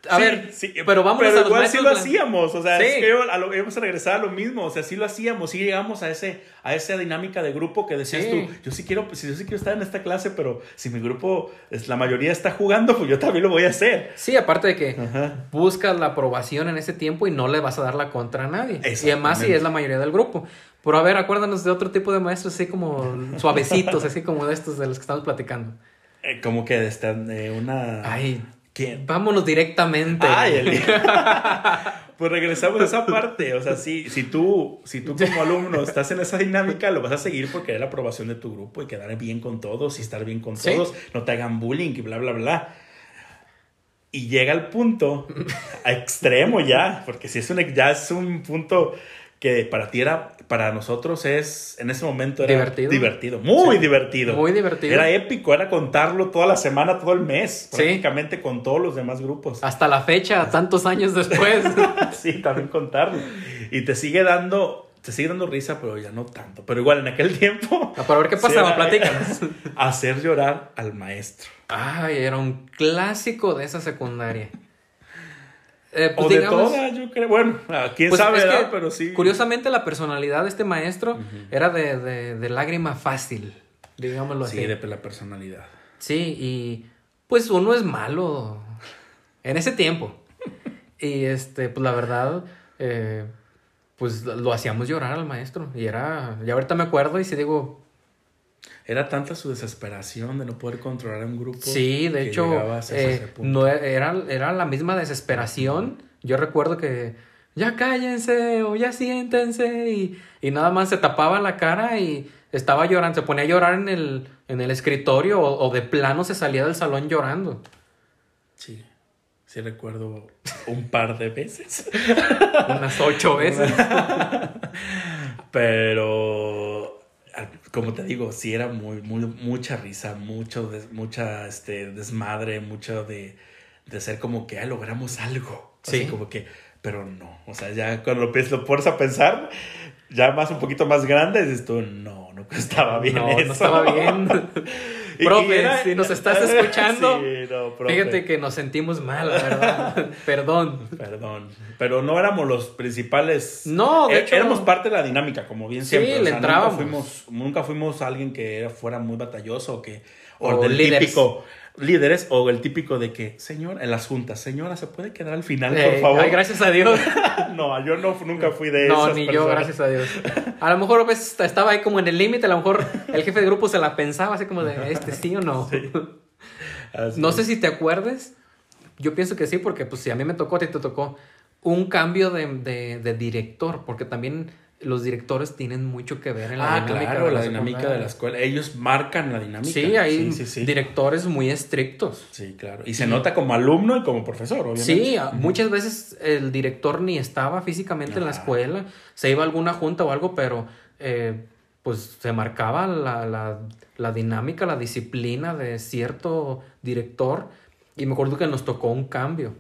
A Sí, ver, sí, pero vamos pero a los igual maestros sí lo hacíamos, o sea, Sí. es que yo- a lo, íbamos a regresar a lo mismo, o sea, sí lo hacíamos, sí llegamos a ese a esa dinámica de grupo que decías tú, yo sí quiero, pues, yo sí quiero estar en esta clase, pero si mi grupo, es, la mayoría está jugando, pues yo también lo voy a hacer. Sí, aparte de que Ajá. buscas la aprobación en ese tiempo y no le vas a dar la contra a nadie. Y además si es la mayoría del grupo. Pero a ver, acuérdanos de otro tipo de maestros así como suavecitos, así como de estos de los que estamos platicando. Eh, como que está eh, una... Ay, ¿Quién? vámonos directamente. Ay, pues regresamos a esa parte, o sea, si, si tú, si tú como alumno estás en esa dinámica, lo vas a seguir por querer la aprobación de tu grupo y quedar bien con todos y estar bien con Sí. todos, no te hagan bullying y bla, bla, bla. Y llega el punto a extremo ya, porque si es un, ya es un punto que para ti era, para nosotros es, en ese momento era Divertido. divertido, muy Sí. divertido. Muy divertido. Era épico, era contarlo toda la semana, todo el mes, Sí. prácticamente con todos los demás grupos. Hasta la fecha, tantos años después. sí, también contarlo. Y te sigue dando, te sigue dando risa, pero ya no tanto. Pero igual en aquel tiempo. Ah, Para ver qué pasaba, platícanos. Hacer llorar al maestro. Ay, era un clásico de esa secundaria. Eh, pues o de digamos- yo creo. Bueno, ah, quién Pues sabe, que. Pero sí. Curiosamente, la personalidad de este maestro era de, de, de lágrima fácil, digámoslo así. Sí, de la personalidad. Sí, y pues uno es malo en ese tiempo. Y este, pues la verdad, eh, pues lo hacíamos llorar al maestro. Y era, ya ahorita me acuerdo y si digo, Era tanta su desesperación de no poder controlar a un grupo. sí, de que hecho, eh, no era, era la misma desesperación. Yo recuerdo que ya cállense o ya siéntense y, y nada más se tapaba la cara y estaba llorando, se ponía a llorar en el, en el escritorio o, o de plano se salía del salón llorando. Sí. Sí, recuerdo un par de veces. Unas ocho veces. Pero, como te digo, sí era muy, muy, mucha risa, mucho, des- mucha, este, desmadre, mucho de, de ser como que, ah, logramos algo. Así Sí. como que, pero no, o sea, ya cuando lo, piensas- lo pones a pensar, ya más un poquito más grande, dices tú, no, no estaba bien no, eso. no estaba bien. Profe, era- si nos estás escuchando, Sí, no, profe. fíjate que nos sentimos mal, verdad. Perdón. Perdón, pero no éramos los principales. No, de Eh, hecho- Éramos parte de la dinámica, como bien Sí, siempre. o le sea, entrábamos. Nunca fuimos, nunca fuimos alguien que era- fuera muy batalloso o que. O, O del líderes. típico. Líderes o el típico de que, señor, en las juntas, señora, ¿se puede quedar al final, Eh, por favor? ay, gracias a Dios. no, yo no, nunca fui de No, esas ni yo, gracias a Dios. A lo mejor veces estaba ahí como en el límite, a lo mejor el jefe de grupo se la pensaba así como de, este sí o no. Así No sé si te acuerdes, yo pienso que sí, porque pues si a mí me tocó, a ti te tocó, un cambio de, de- de director, porque también los directores tienen mucho que ver en la Ah, dinámica claro, de la dinámica de la escuela. Ellos marcan la dinámica. Sí, hay sí, sí, sí. directores muy estrictos. Sí, claro. Y se nota como alumno y como profesor, obviamente. Sí, muchas veces el director ni estaba físicamente en la escuela, se iba a alguna junta o algo, pero eh, pues se marcaba la, la- la dinámica, la disciplina de cierto director y me acuerdo que nos tocó un cambio.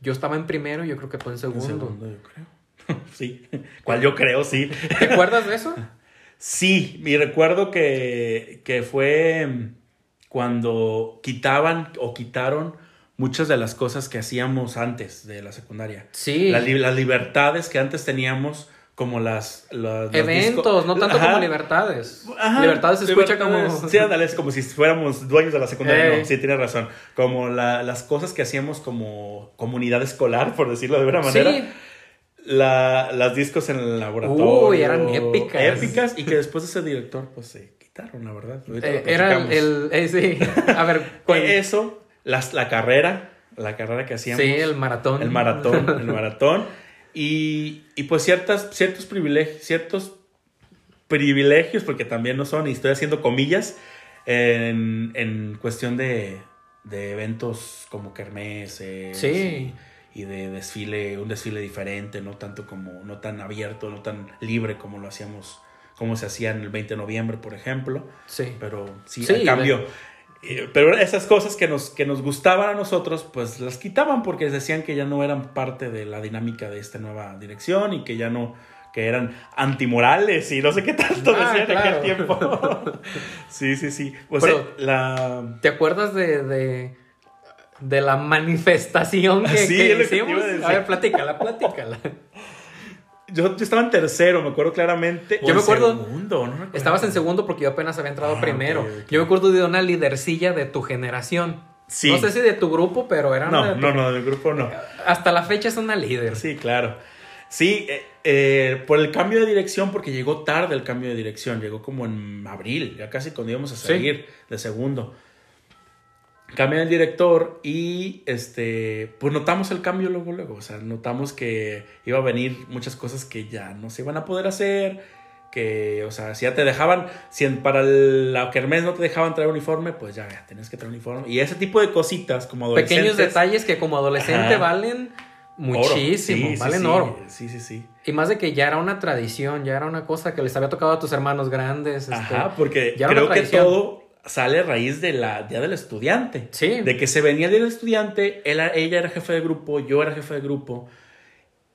Yo estaba en primero, yo creo que tú en En segundo. segundo, yo creo. sí. ¿Cuál yo creo? Sí. ¿Te acuerdas de eso? Sí, y recuerdo que, que fue mm, cuando quitaban o quitaron muchas de las cosas que hacíamos antes de la secundaria. Sí. Li- las libertades que antes teníamos, como las... Eventos, no tanto Ajá. como libertades. Ajá, libertades se escucha libertades. como... Sí, ándale, es como si fuéramos dueños de la secundaria. No, sí, tienes razón. Como la- las cosas que hacíamos como comunidad escolar, por decirlo de alguna manera. Sí, La, las discos en el laboratorio. Uy, eran épicas. Épicas y que después de ese director, pues se quitaron, la verdad. Eh, era el... eh, sí. A ver, ¿cuál- Eso, las, la carrera, la carrera que hacíamos. sí, el maratón. El maratón, el maratón. Y, y pues ciertas, ciertos privilegios, ciertos privilegios, porque también no son, y estoy haciendo comillas, en, en cuestión de, de eventos como kermeses. Sí. Y, y de desfile, un desfile diferente, no tanto como, no tan abierto, no tan libre como lo hacíamos, como se hacía en el 20 de noviembre, por ejemplo. Sí. Pero sí, Sí, a cambio. Eh, Pero esas cosas que nos, que nos gustaban a nosotros, pues las quitaban porque decían que ya no eran parte de la dinámica de esta nueva dirección y que ya no, que eran antimorales y no sé qué tanto Ah, decían en aquel tiempo. sí, sí, sí. O Pero- sea, la... ¿Te acuerdas de, de, de la manifestación que, Sí, que que hicimos? iba a. A ver, platícala, platícala. Yo, yo estaba en tercero, me acuerdo claramente. Yo O me en acuerdo- segundo, no recuerdo. Estabas en segundo porque yo apenas había entrado Ah, primero. Yo me acuerdo de una lidercilla de tu generación. Sí. No sé si de tu grupo, pero era una No, de no, no, del grupo no. Hasta la fecha es una líder. Sí, claro. Sí, eh, eh, por el cambio de dirección, porque llegó tarde el cambio de dirección, llegó como en abril, ya casi cuando íbamos a Sí. salir de segundo. Cambia el director y este, pues notamos el cambio luego, luego. O sea, notamos que iba a venir muchas cosas que ya no se iban a poder hacer. Que, o sea, si ya te dejaban, si para la kermés no te dejaban traer uniforme, pues ya, ya tenías que traer uniforme. Y ese tipo de cositas como adolescentes. Pequeños detalles que como adolescente Ajá. valen muchísimo, Sí, sí, valen sí. oro. Sí, sí, sí. Y más de que ya era una tradición, ya era una cosa que les había tocado a tus hermanos grandes. este, Ajá, porque ya creo que todo sale a raíz de la Día del Estudiante. Sí. De que se venía el Día del Estudiante, él- ella era jefe de grupo, yo era jefe de grupo.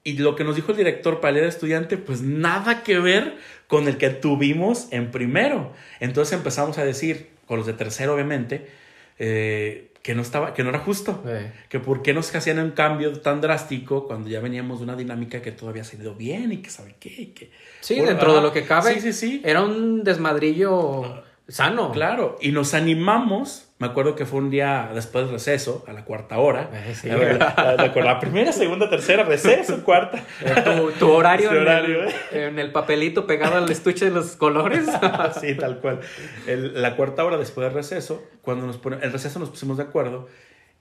Y lo que nos dijo el director para el Día del Estudiante, pues nada que ver con el que tuvimos en primero. Entonces empezamos a decir, con los de tercero obviamente, eh, que no estaba, que no era justo. Que por qué nos hacían un cambio tan drástico cuando ya veníamos de una dinámica que todavía se ha ido bien y que sabe qué. y que- Sí, Por- dentro de lo que cabe. Sí, sí, sí. Era un desmadrillo sano. Claro, y nos animamos. Me acuerdo que fue un día después del receso, a la cuarta hora. Eh, sí. La, la- la- la primera, segunda, tercera, receso, cuarta. Tu, tu horario, en, horario, el, eh. en el papelito pegado al estuche de los colores. Sí, tal cual. El- la cuarta hora después del receso, cuando nos pone, el receso nos pusimos de acuerdo.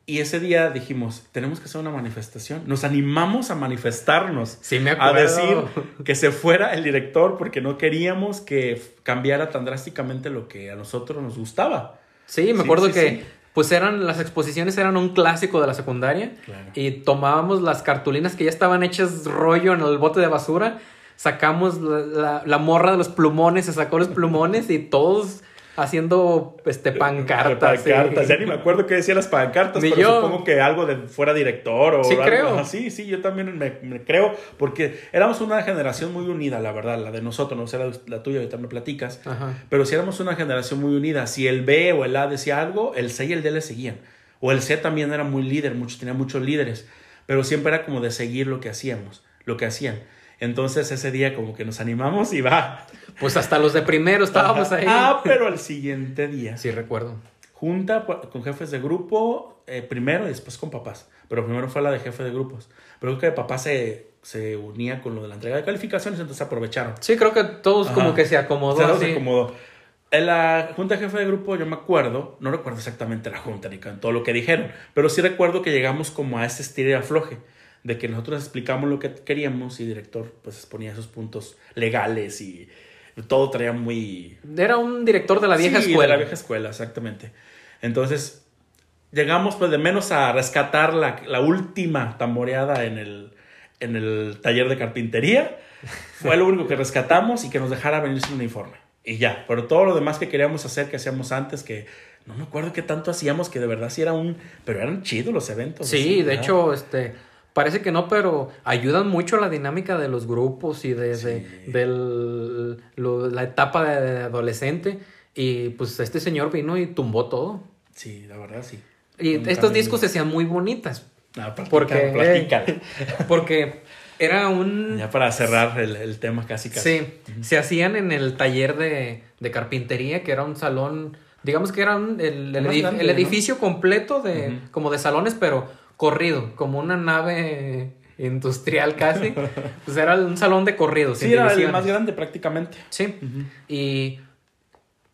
Y ese día dijimos, tenemos que hacer una manifestación. Nos animamos a manifestarnos. Sí, me a acuerdo. decir que se fuera el director porque no queríamos que cambiara tan drásticamente lo que a nosotros nos gustaba. Sí, me Sí, acuerdo sí, que sí. pues eran las exposiciones eran un clásico de la secundaria Claro. y tomábamos las cartulinas que ya estaban hechas rollo en el bote de basura, sacamos la, la, la morra de los plumones, se sacó los plumones y todos haciendo este pancartas. pancartas. Ya ni me acuerdo qué decían las pancartas, Ni pero yo. supongo que algo de fuera director o Sí, algo. creo. Ajá, sí, sí, yo también me, me creo, porque éramos una generación muy unida, la verdad, la de nosotros, no sé la, la tuya, ahorita me platicas. Ajá. Pero si éramos una generación muy unida, si el B o el A decía algo, el C y el D le seguían. O el C también era muy líder, mucho, tenía muchos líderes, pero siempre era como de seguir lo que hacíamos, lo que hacían. Entonces ese día como que nos animamos y va. Pues hasta los de primero estábamos Ajá. ahí. Ah, pero al siguiente día. Sí, recuerdo. Junta con jefes de grupo, eh, primero y después con papás. Pero primero fue la de jefe de grupos. Pero creo que papá se, se unía con lo de la entrega de calificaciones, entonces aprovecharon. Sí, creo que todos como que se acomodó. Se nos así. acomodó. En la junta de jefe de grupo, yo me acuerdo, no recuerdo exactamente la junta ni con todo lo que dijeron, pero sí recuerdo que llegamos como a ese estilo de afloje, de que nosotros explicamos lo que queríamos y el director pues exponía esos puntos legales y todo traía muy... Era un director de la vieja Sí, escuela. de la vieja escuela, exactamente. Entonces, llegamos pues de menos a rescatar la, la última tamboreada en el, en el taller de carpintería. Fue lo único que rescatamos y que nos dejara venir sin uniforme. Y ya, pero todo lo demás que queríamos hacer, que hacíamos antes, que no me acuerdo qué tanto hacíamos, que de verdad sí era un... Pero eran chidos los eventos. Sí, así, de hecho, este, parece que no, pero ayudan mucho a la dinámica de los grupos y de, de- Sí. la etapa de adolescente. Y pues este señor vino y tumbó todo. Sí, la verdad sí. Y estos discos se hacían muy bonitas. Ah, platica, Porque. Porque era un... Ya para cerrar el, el tema casi casi. Sí, se hacían en el taller de, de carpintería, que era un salón, digamos que era un- el, el Más edif- grande, el ¿no? edificio completo de, como de salones, pero corrido, como una nave industrial casi. pues era un salón de corrido. Sí, era el más grande prácticamente. Sí, y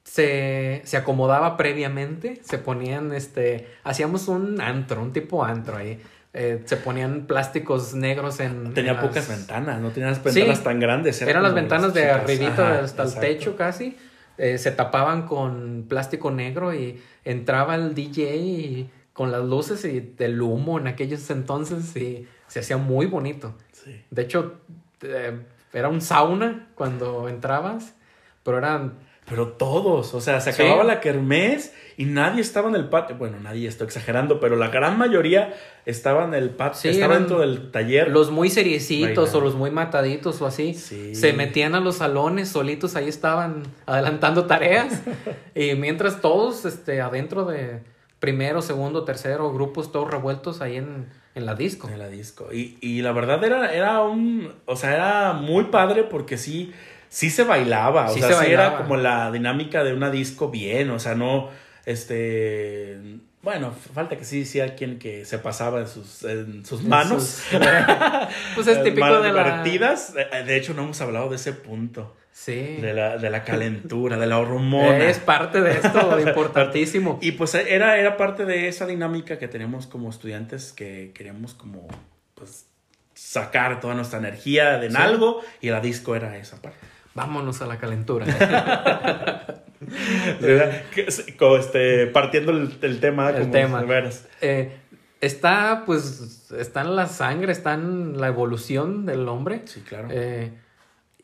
se, se acomodaba previamente, se ponían, este, hacíamos un antro, un tipo antro ahí. Eh, se ponían plásticos negros en... Tenía en las- pocas ventanas, no tenía las ventanas Sí. tan grandes. era Eran las ventanas de arribita hasta el techo casi. Eh, se tapaban con plástico negro y entraba el DJ y con las luces y el humo en aquellos entonces y se hacía muy bonito. Sí. De hecho, eh, era un sauna cuando entrabas, pero eran... Pero todos, o sea, se Sí. acababa la kermés y nadie estaba en el patio. Bueno, nadie, estoy exagerando, pero la gran mayoría estaba en el patio, Sí, estaba dentro del taller. Los muy seriecitos o los muy mataditos o así, Sí. se metían a los salones solitos, ahí estaban adelantando tareas. y mientras todos este, adentro de primero, segundo, tercero, grupos todos revueltos ahí en, en la disco. En la disco. Y, y la verdad era, era un. O sea, era muy padre porque sí. Sí se bailaba. O Sí sea, se sí bailaba. era como la dinámica de una disco bien. O sea, no. Este. Bueno, falta que sí hiciera quien que se pasaba en sus, en sus manos. Sus- pues es típico de la... divertidas. Eh, De hecho, no hemos hablado de ese punto. Sí. De la, de la calentura, de la hormona. Es parte de esto importantísimo. Y pues era, era parte de esa dinámica que tenemos como estudiantes que queríamos como pues sacar toda nuestra energía en Sí. algo y la disco era esa parte. Vámonos a la calentura. Este, partiendo el, el tema El como tema. veras. Eh, está, pues, está en la sangre, está en la evolución del hombre. Sí, claro. Eh,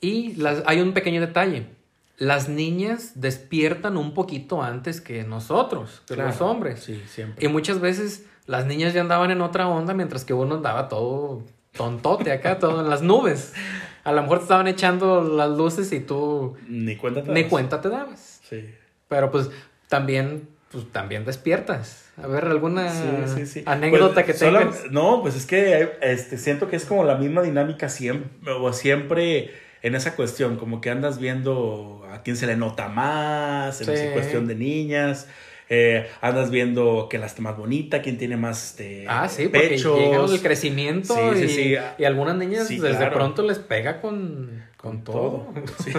y las, hay un pequeño detalle. Las niñas despiertan un poquito antes que nosotros, que Claro. los hombres. Sí, siempre. Y muchas veces las niñas ya andaban en otra onda mientras que uno andaba todo tontote acá, todo en las nubes. A lo mejor te estaban echando las luces y tú Ni cuenta te ni cuenta te dabas. Sí. Pero pues también, pues también despiertas. A ver, alguna Sí, sí, sí. anécdota Pues, que tengas. No, pues es que este, siento que es como la misma dinámica siempre, o siempre en esa cuestión, como que andas viendo a quién se le nota más, en Sí. esa cuestión de niñas. eh, andas viendo quién la está más bonita, quién tiene más este, Ah, sí, porque pechos. llega el crecimiento Sí, y, sí. y algunas niñas desde claro. pronto les pega con, con todo. Sí.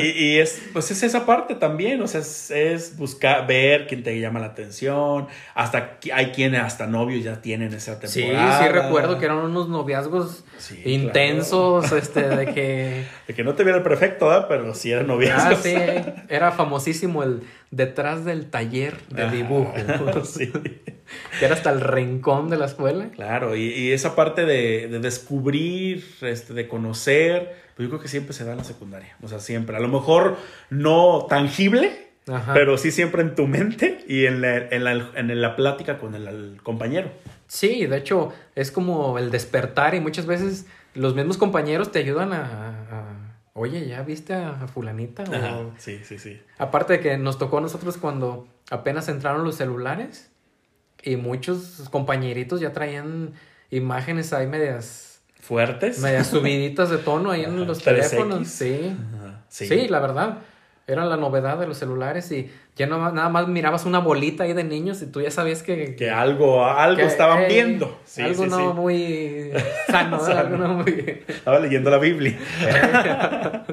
y, y es, pues es esa parte también, o sea, es, es buscar, ver quién te llama la atención, hasta hay quienes hasta novios ya tienen esa Sí, temporada. sí recuerdo que eran unos noviazgos Sí, intensos, este, de que... De que no te viera el perfecto, ¿verdad? Pero sí era noviazgo. Ah, sí, era famosísimo el detrás del taller de Ah, dibujo. sí. que era hasta el rincón de la escuela. Claro, y, y esa parte de, de descubrir, este, de conocer, pues yo creo que siempre se da en la secundaria. O sea, siempre. A lo mejor no tangible, Ajá. pero sí siempre en tu mente y en la, en la, en la plática con el, el compañero. Sí, de hecho, es como el despertar y muchas veces los mismos compañeros te ayudan a... a, Oye, ¿ya viste a fulanita? O- Ajá, sí, sí, sí. Aparte de que nos tocó a nosotros cuando apenas entraron los celulares y muchos compañeritos ya traían imágenes ahí medias, ¿Fuertes? medias subiditas de tono ahí en los 3X. teléfonos. Sí. Sí. la verdad. Era la novedad de los celulares y ya no, nada más mirabas una bolita ahí de niños y tú ya sabías que... Que algo, algo que, estaban eh, viendo. Sí, algo sí, no muy sano, ¿verdad? algo no muy... Estaba leyendo la Biblia.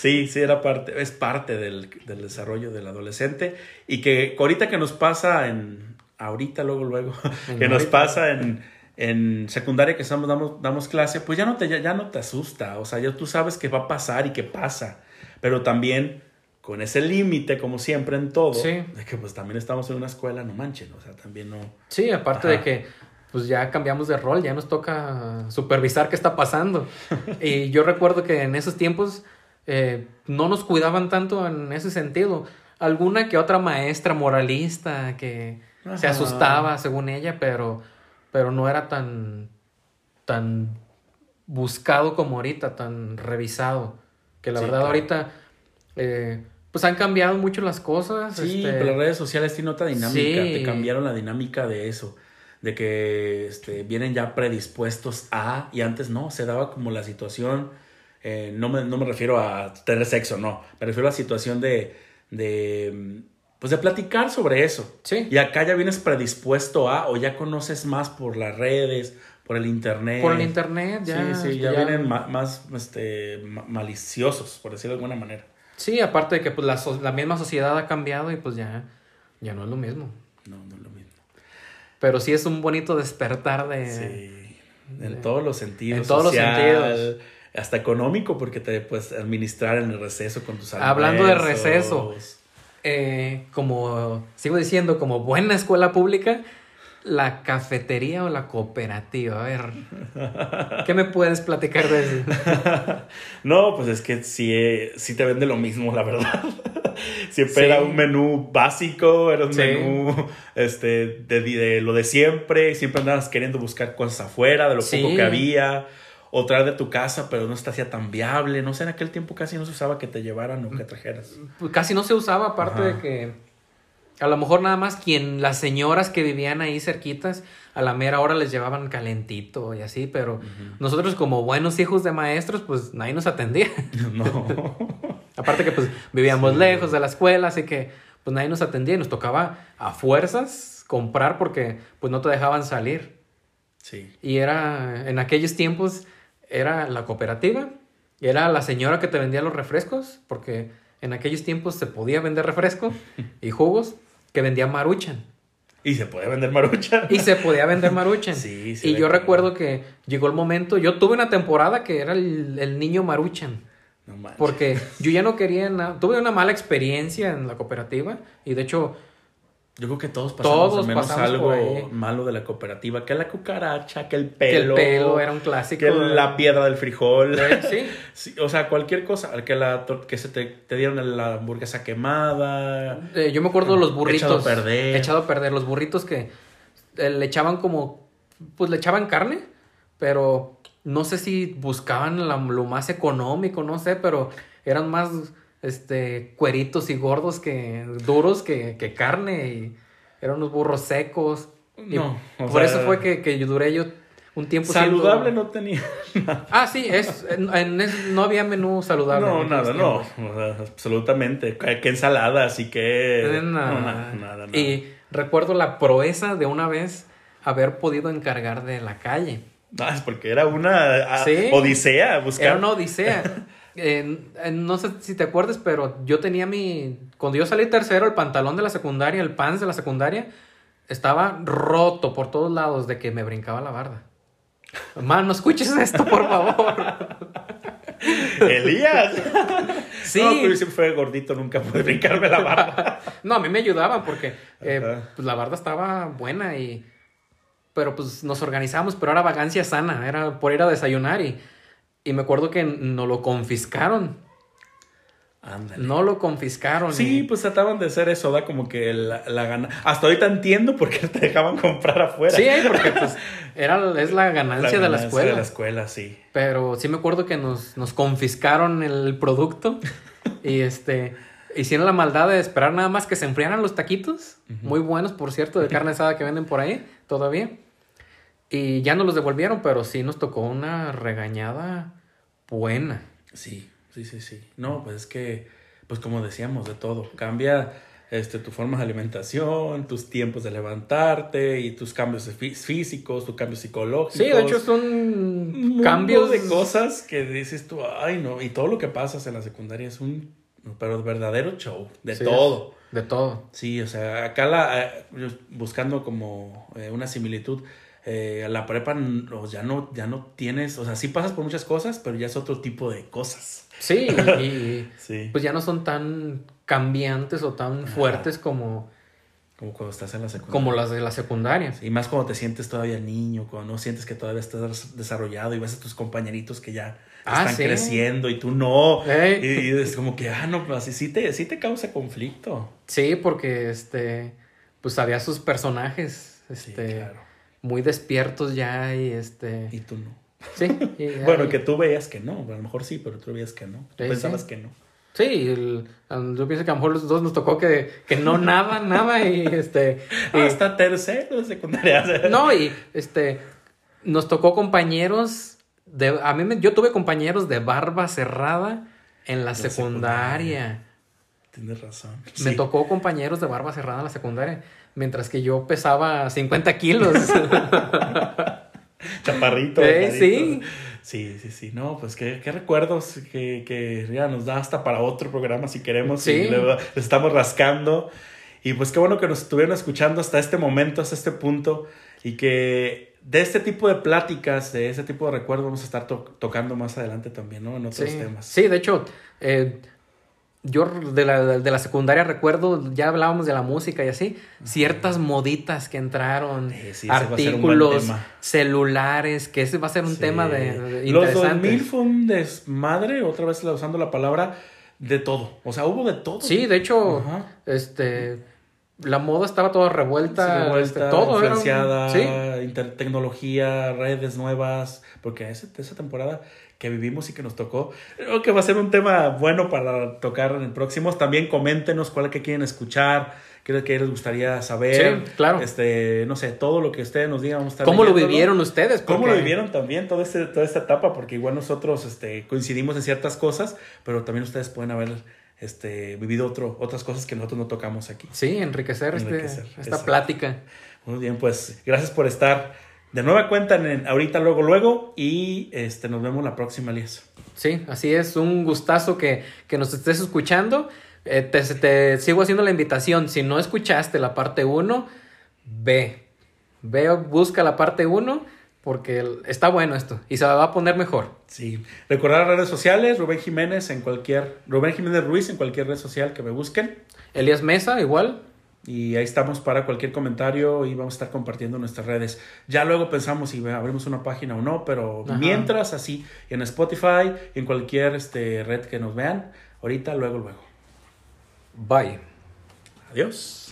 Sí, sí, era parte, es parte del, del desarrollo del adolescente. Y que ahorita que nos pasa en. Ahorita, luego, luego. Que nos pasa en, en secundaria que estamos, damos, damos clase, pues ya no, te, ya, ya no te asusta. O sea, ya tú sabes que va a pasar y que pasa. Pero también con ese límite, como siempre en todo, Sí. de que pues también estamos en una escuela, no manchen. O sea, también no. Sí, aparte Ajá. de que pues ya cambiamos de rol, ya nos toca supervisar qué está pasando. y yo recuerdo que en esos tiempos eh, no nos cuidaban tanto en ese sentido. Alguna que otra maestra moralista que se Ajá. asustaba según ella, pero, pero no era tan, tan buscado como ahorita, tan revisado. Que la Sí, verdad claro. ahorita eh, pues han cambiado mucho las cosas. Sí, este, pero las redes sociales tienen otra dinámica, Sí. te cambiaron la dinámica de eso, de que este, vienen ya predispuestos a, y antes no, se daba como la situación, eh, no, me, no me refiero a tener sexo, no, me refiero a la situación de, de, pues de platicar sobre eso. Sí. Y acá ya vienes predispuesto a, o ya conoces más por las redes, por el internet. Por el internet ya. sí, sí, ya, vienen ma- más este, ma- maliciosos, por decirlo de alguna manera. Sí, aparte de que pues, la, so- la misma sociedad ha cambiado y pues ya, ya no es lo mismo. No, no es lo mismo. Pero sí es un bonito despertar de... Sí, en todos los sentidos. En todos los sentidos. Hasta económico, porque te puedes administrar en el receso con tus Hablando de receso. Eh, como sigo diciendo, como buena escuela pública, la cafetería o la cooperativa. A ver, ¿qué me puedes platicar de eso? no, pues es que sí, eh, sí te vende lo mismo, la verdad. Siempre Sí. era un menú básico, era un Sí. menú este, de, de lo de siempre. Siempre andabas queriendo buscar cosas afuera de lo Sí. poco que había. O traer de tu casa, pero no hacía tan viable. No sé, en aquel tiempo casi no se usaba que te llevaran o que trajeras. Pues casi no se usaba, aparte Ajá. de que a lo mejor nada más quien, las señoras que vivían ahí cerquitas, a la mera hora les llevaban calentito y así, pero nosotros como buenos hijos de maestros, pues nadie nos atendía. No. Aparte que pues vivíamos Sí. lejos de la escuela, así que pues nadie nos atendía y nos tocaba a fuerzas comprar porque pues no te dejaban salir. sí. Y era, en aquellos tiempos, era la cooperativa, y era la señora que te vendía los refrescos, porque en aquellos tiempos se podía vender refresco y jugos, que vendía maruchan. Y se puede vender marucha. Y se podía vender maruchan. Sí, sí y yo recuerdo que llegó el momento, yo tuve una temporada que era el, el niño maruchan. No. Porque yo ya no quería nada. Tuve una mala experiencia en la cooperativa. Y de hecho, Yo creo que todos pasamos Todos al menos pasamos algo malo de la cooperativa. Que la cucaracha, que el que el pelo. pelo era un clásico. Que la piedra del frijol. Eh, Sí. Sí, o sea, cualquier cosa. Que, la, que se te, te dieron la hamburguesa quemada. Eh, yo me acuerdo de los burritos. Echado a perder. Echado a perder. Los burritos que eh, le echaban como. Pues le echaban carne. Pero no sé si buscaban la- lo más económico, no sé, pero eran más este cueritos y gordos que duros que, que carne y eran unos burros secos. Y No, por sea, eso fue que, que yo duré yo un tiempo siendo- Saludable no tenía. Ah, sí, es, en, en es- no había menú saludable. No, nada, no. tiempos. O sea, absolutamente. Que ensalada, así que. Eh, nada. No, nada, nada, nada. Y recuerdo la proeza de una vez haber podido encargar de la calle. Ah, es porque era una ah, Sí. odisea buscar. Era una odisea. No sé si te acuerdas, pero yo tenía mi... Cuando yo salí tercero, el pantalón de la secundaria, el pants de la secundaria, estaba roto por todos lados de que me brincaba la barda. Man, no escuches esto, por favor. Elías. Sí. No, pero siempre fue gordito, nunca pude brincarme la barba. No, a mí me ayudaban porque eh, pues, la barda estaba buena y... Pero pues nos organizamos, pero era vagancia sana, era por ir a desayunar y, y me acuerdo que nos lo confiscaron. Ándale. No lo confiscaron. Sí, y- pues trataban de hacer eso, da como que la, la gana. Hasta ahorita entiendo por qué te dejaban comprar afuera. Sí, porque pues era, es la ganancia, de la escuela. de la escuela, sí. Pero sí me acuerdo que nos, nos confiscaron el producto y este hicieron la maldad de esperar nada más que se enfriaran los taquitos, muy buenos por cierto, de carne asada que venden por ahí todavía. Y ya nos los devolvieron, pero sí nos tocó una regañada buena. Sí, sí, sí, sí. No, pues es que, pues como decíamos, de todo. Cambia este, tu forma de alimentación, tus tiempos de levantarte y tus cambios fí- físicos, tus cambios psicológicos. Sí, de hecho son cambios de cosas que dices tú, ay no, y todo lo que pasas en la secundaria es un, pero verdadero show, de Sí, todo. De todo. Sí, o sea, acá la, eh, buscando como eh, una similitud, eh, la prepa n- o ya no, ya no tienes, o sea, sí pasas por muchas cosas, pero ya es otro tipo de cosas. Sí, y, Sí. pues ya no son tan cambiantes o tan fuertes como, Como cuando estás en la secundaria. como las de la secundaria. Y más cuando te sientes todavía niño, cuando no sientes que todavía estás desarrollado y ves a tus compañeritos que ya Ah, están sí. creciendo y tú no. Y, y es como que, ah, no, pues así sí te, sí te causa conflicto. Sí, porque este, pues había sus personajes, Sí, este, claro. Muy despiertos ya y este, Y tú no. sí. y- Bueno, y- que tú veías que no, a lo mejor sí, pero tú veías que no. Tú Sí, pensabas sí. que no. Sí, el- yo pienso que a lo mejor los dos nos tocó que, que no nada, nada y este, y- Hasta tercero de secundaria. no y este, nos tocó compañeros de, a mí me, yo tuve compañeros de barba cerrada en la La secundaria. Tienes razón. Me Sí. tocó compañeros de barba cerrada en la secundaria, mientras que yo pesaba 50 kilos. Chaparrito. Eh, sí. Sí, sí, sí. No, pues qué, qué recuerdos que, que ya nos da hasta para otro programa si queremos. Sí. Y luego les estamos rascando. Y pues qué bueno que nos estuvieron escuchando hasta este momento, hasta este punto. Y que de este tipo de pláticas, de ese tipo de recuerdos, vamos a estar to- tocando más adelante también, ¿no? En otros Sí, temas. sí, de hecho, eh, yo de la, de la secundaria recuerdo, ya hablábamos de la música y así, ciertas moditas que entraron, sí, artículos, celulares, que ese va a ser un Sí. tema de, de Los interesante. 2000 fue un desmadre, otra vez usando la palabra, de todo. O sea, hubo de todo. Sí, de hecho, Ajá. este, la moda estaba toda revuelta, revuelta, este, todo era un- influenciada, tecnología, redes nuevas, porque ese- esa temporada que vivimos y que nos tocó, creo que va a ser un tema bueno para tocar en el próximo. También coméntenos cuál que quieren escuchar, qué que les gustaría saber. Sí, claro. Este, no sé, todo lo que ustedes nos digan, vamos a estar ¿Cómo lo vivieron ustedes? ¿Cómo lo vivieron también toda, este, toda esta etapa? Porque igual nosotros este, coincidimos en ciertas cosas, pero también ustedes pueden haber este, vivido otro, otras cosas que nosotros no tocamos aquí. Sí, enriquecer, este- Enriquecer, esta exacto. plática. Muy bien, pues gracias por estar de nueva cuenta en, ahorita, luego, luego. Y este, nos vemos la próxima, Elías. Sí, así es, un gustazo que, que nos estés escuchando. Eh, te, te sigo haciendo la invitación. Si no escuchaste la parte 1, ve. Ve, busca la parte 1 porque está bueno esto y se va a poner mejor. Sí. Recordar las redes sociales, Rubén Jiménez en cualquier, Rubén Jiménez Ruiz en cualquier red social que me busquen. Elías Mesa, igual. Y ahí estamos para cualquier comentario y vamos a estar compartiendo nuestras redes. Ya luego pensamos si abrimos una página o no, pero Ajá. mientras así, en Spotify, en cualquier este, red que nos vean, ahorita, luego, luego. Bye. Adiós.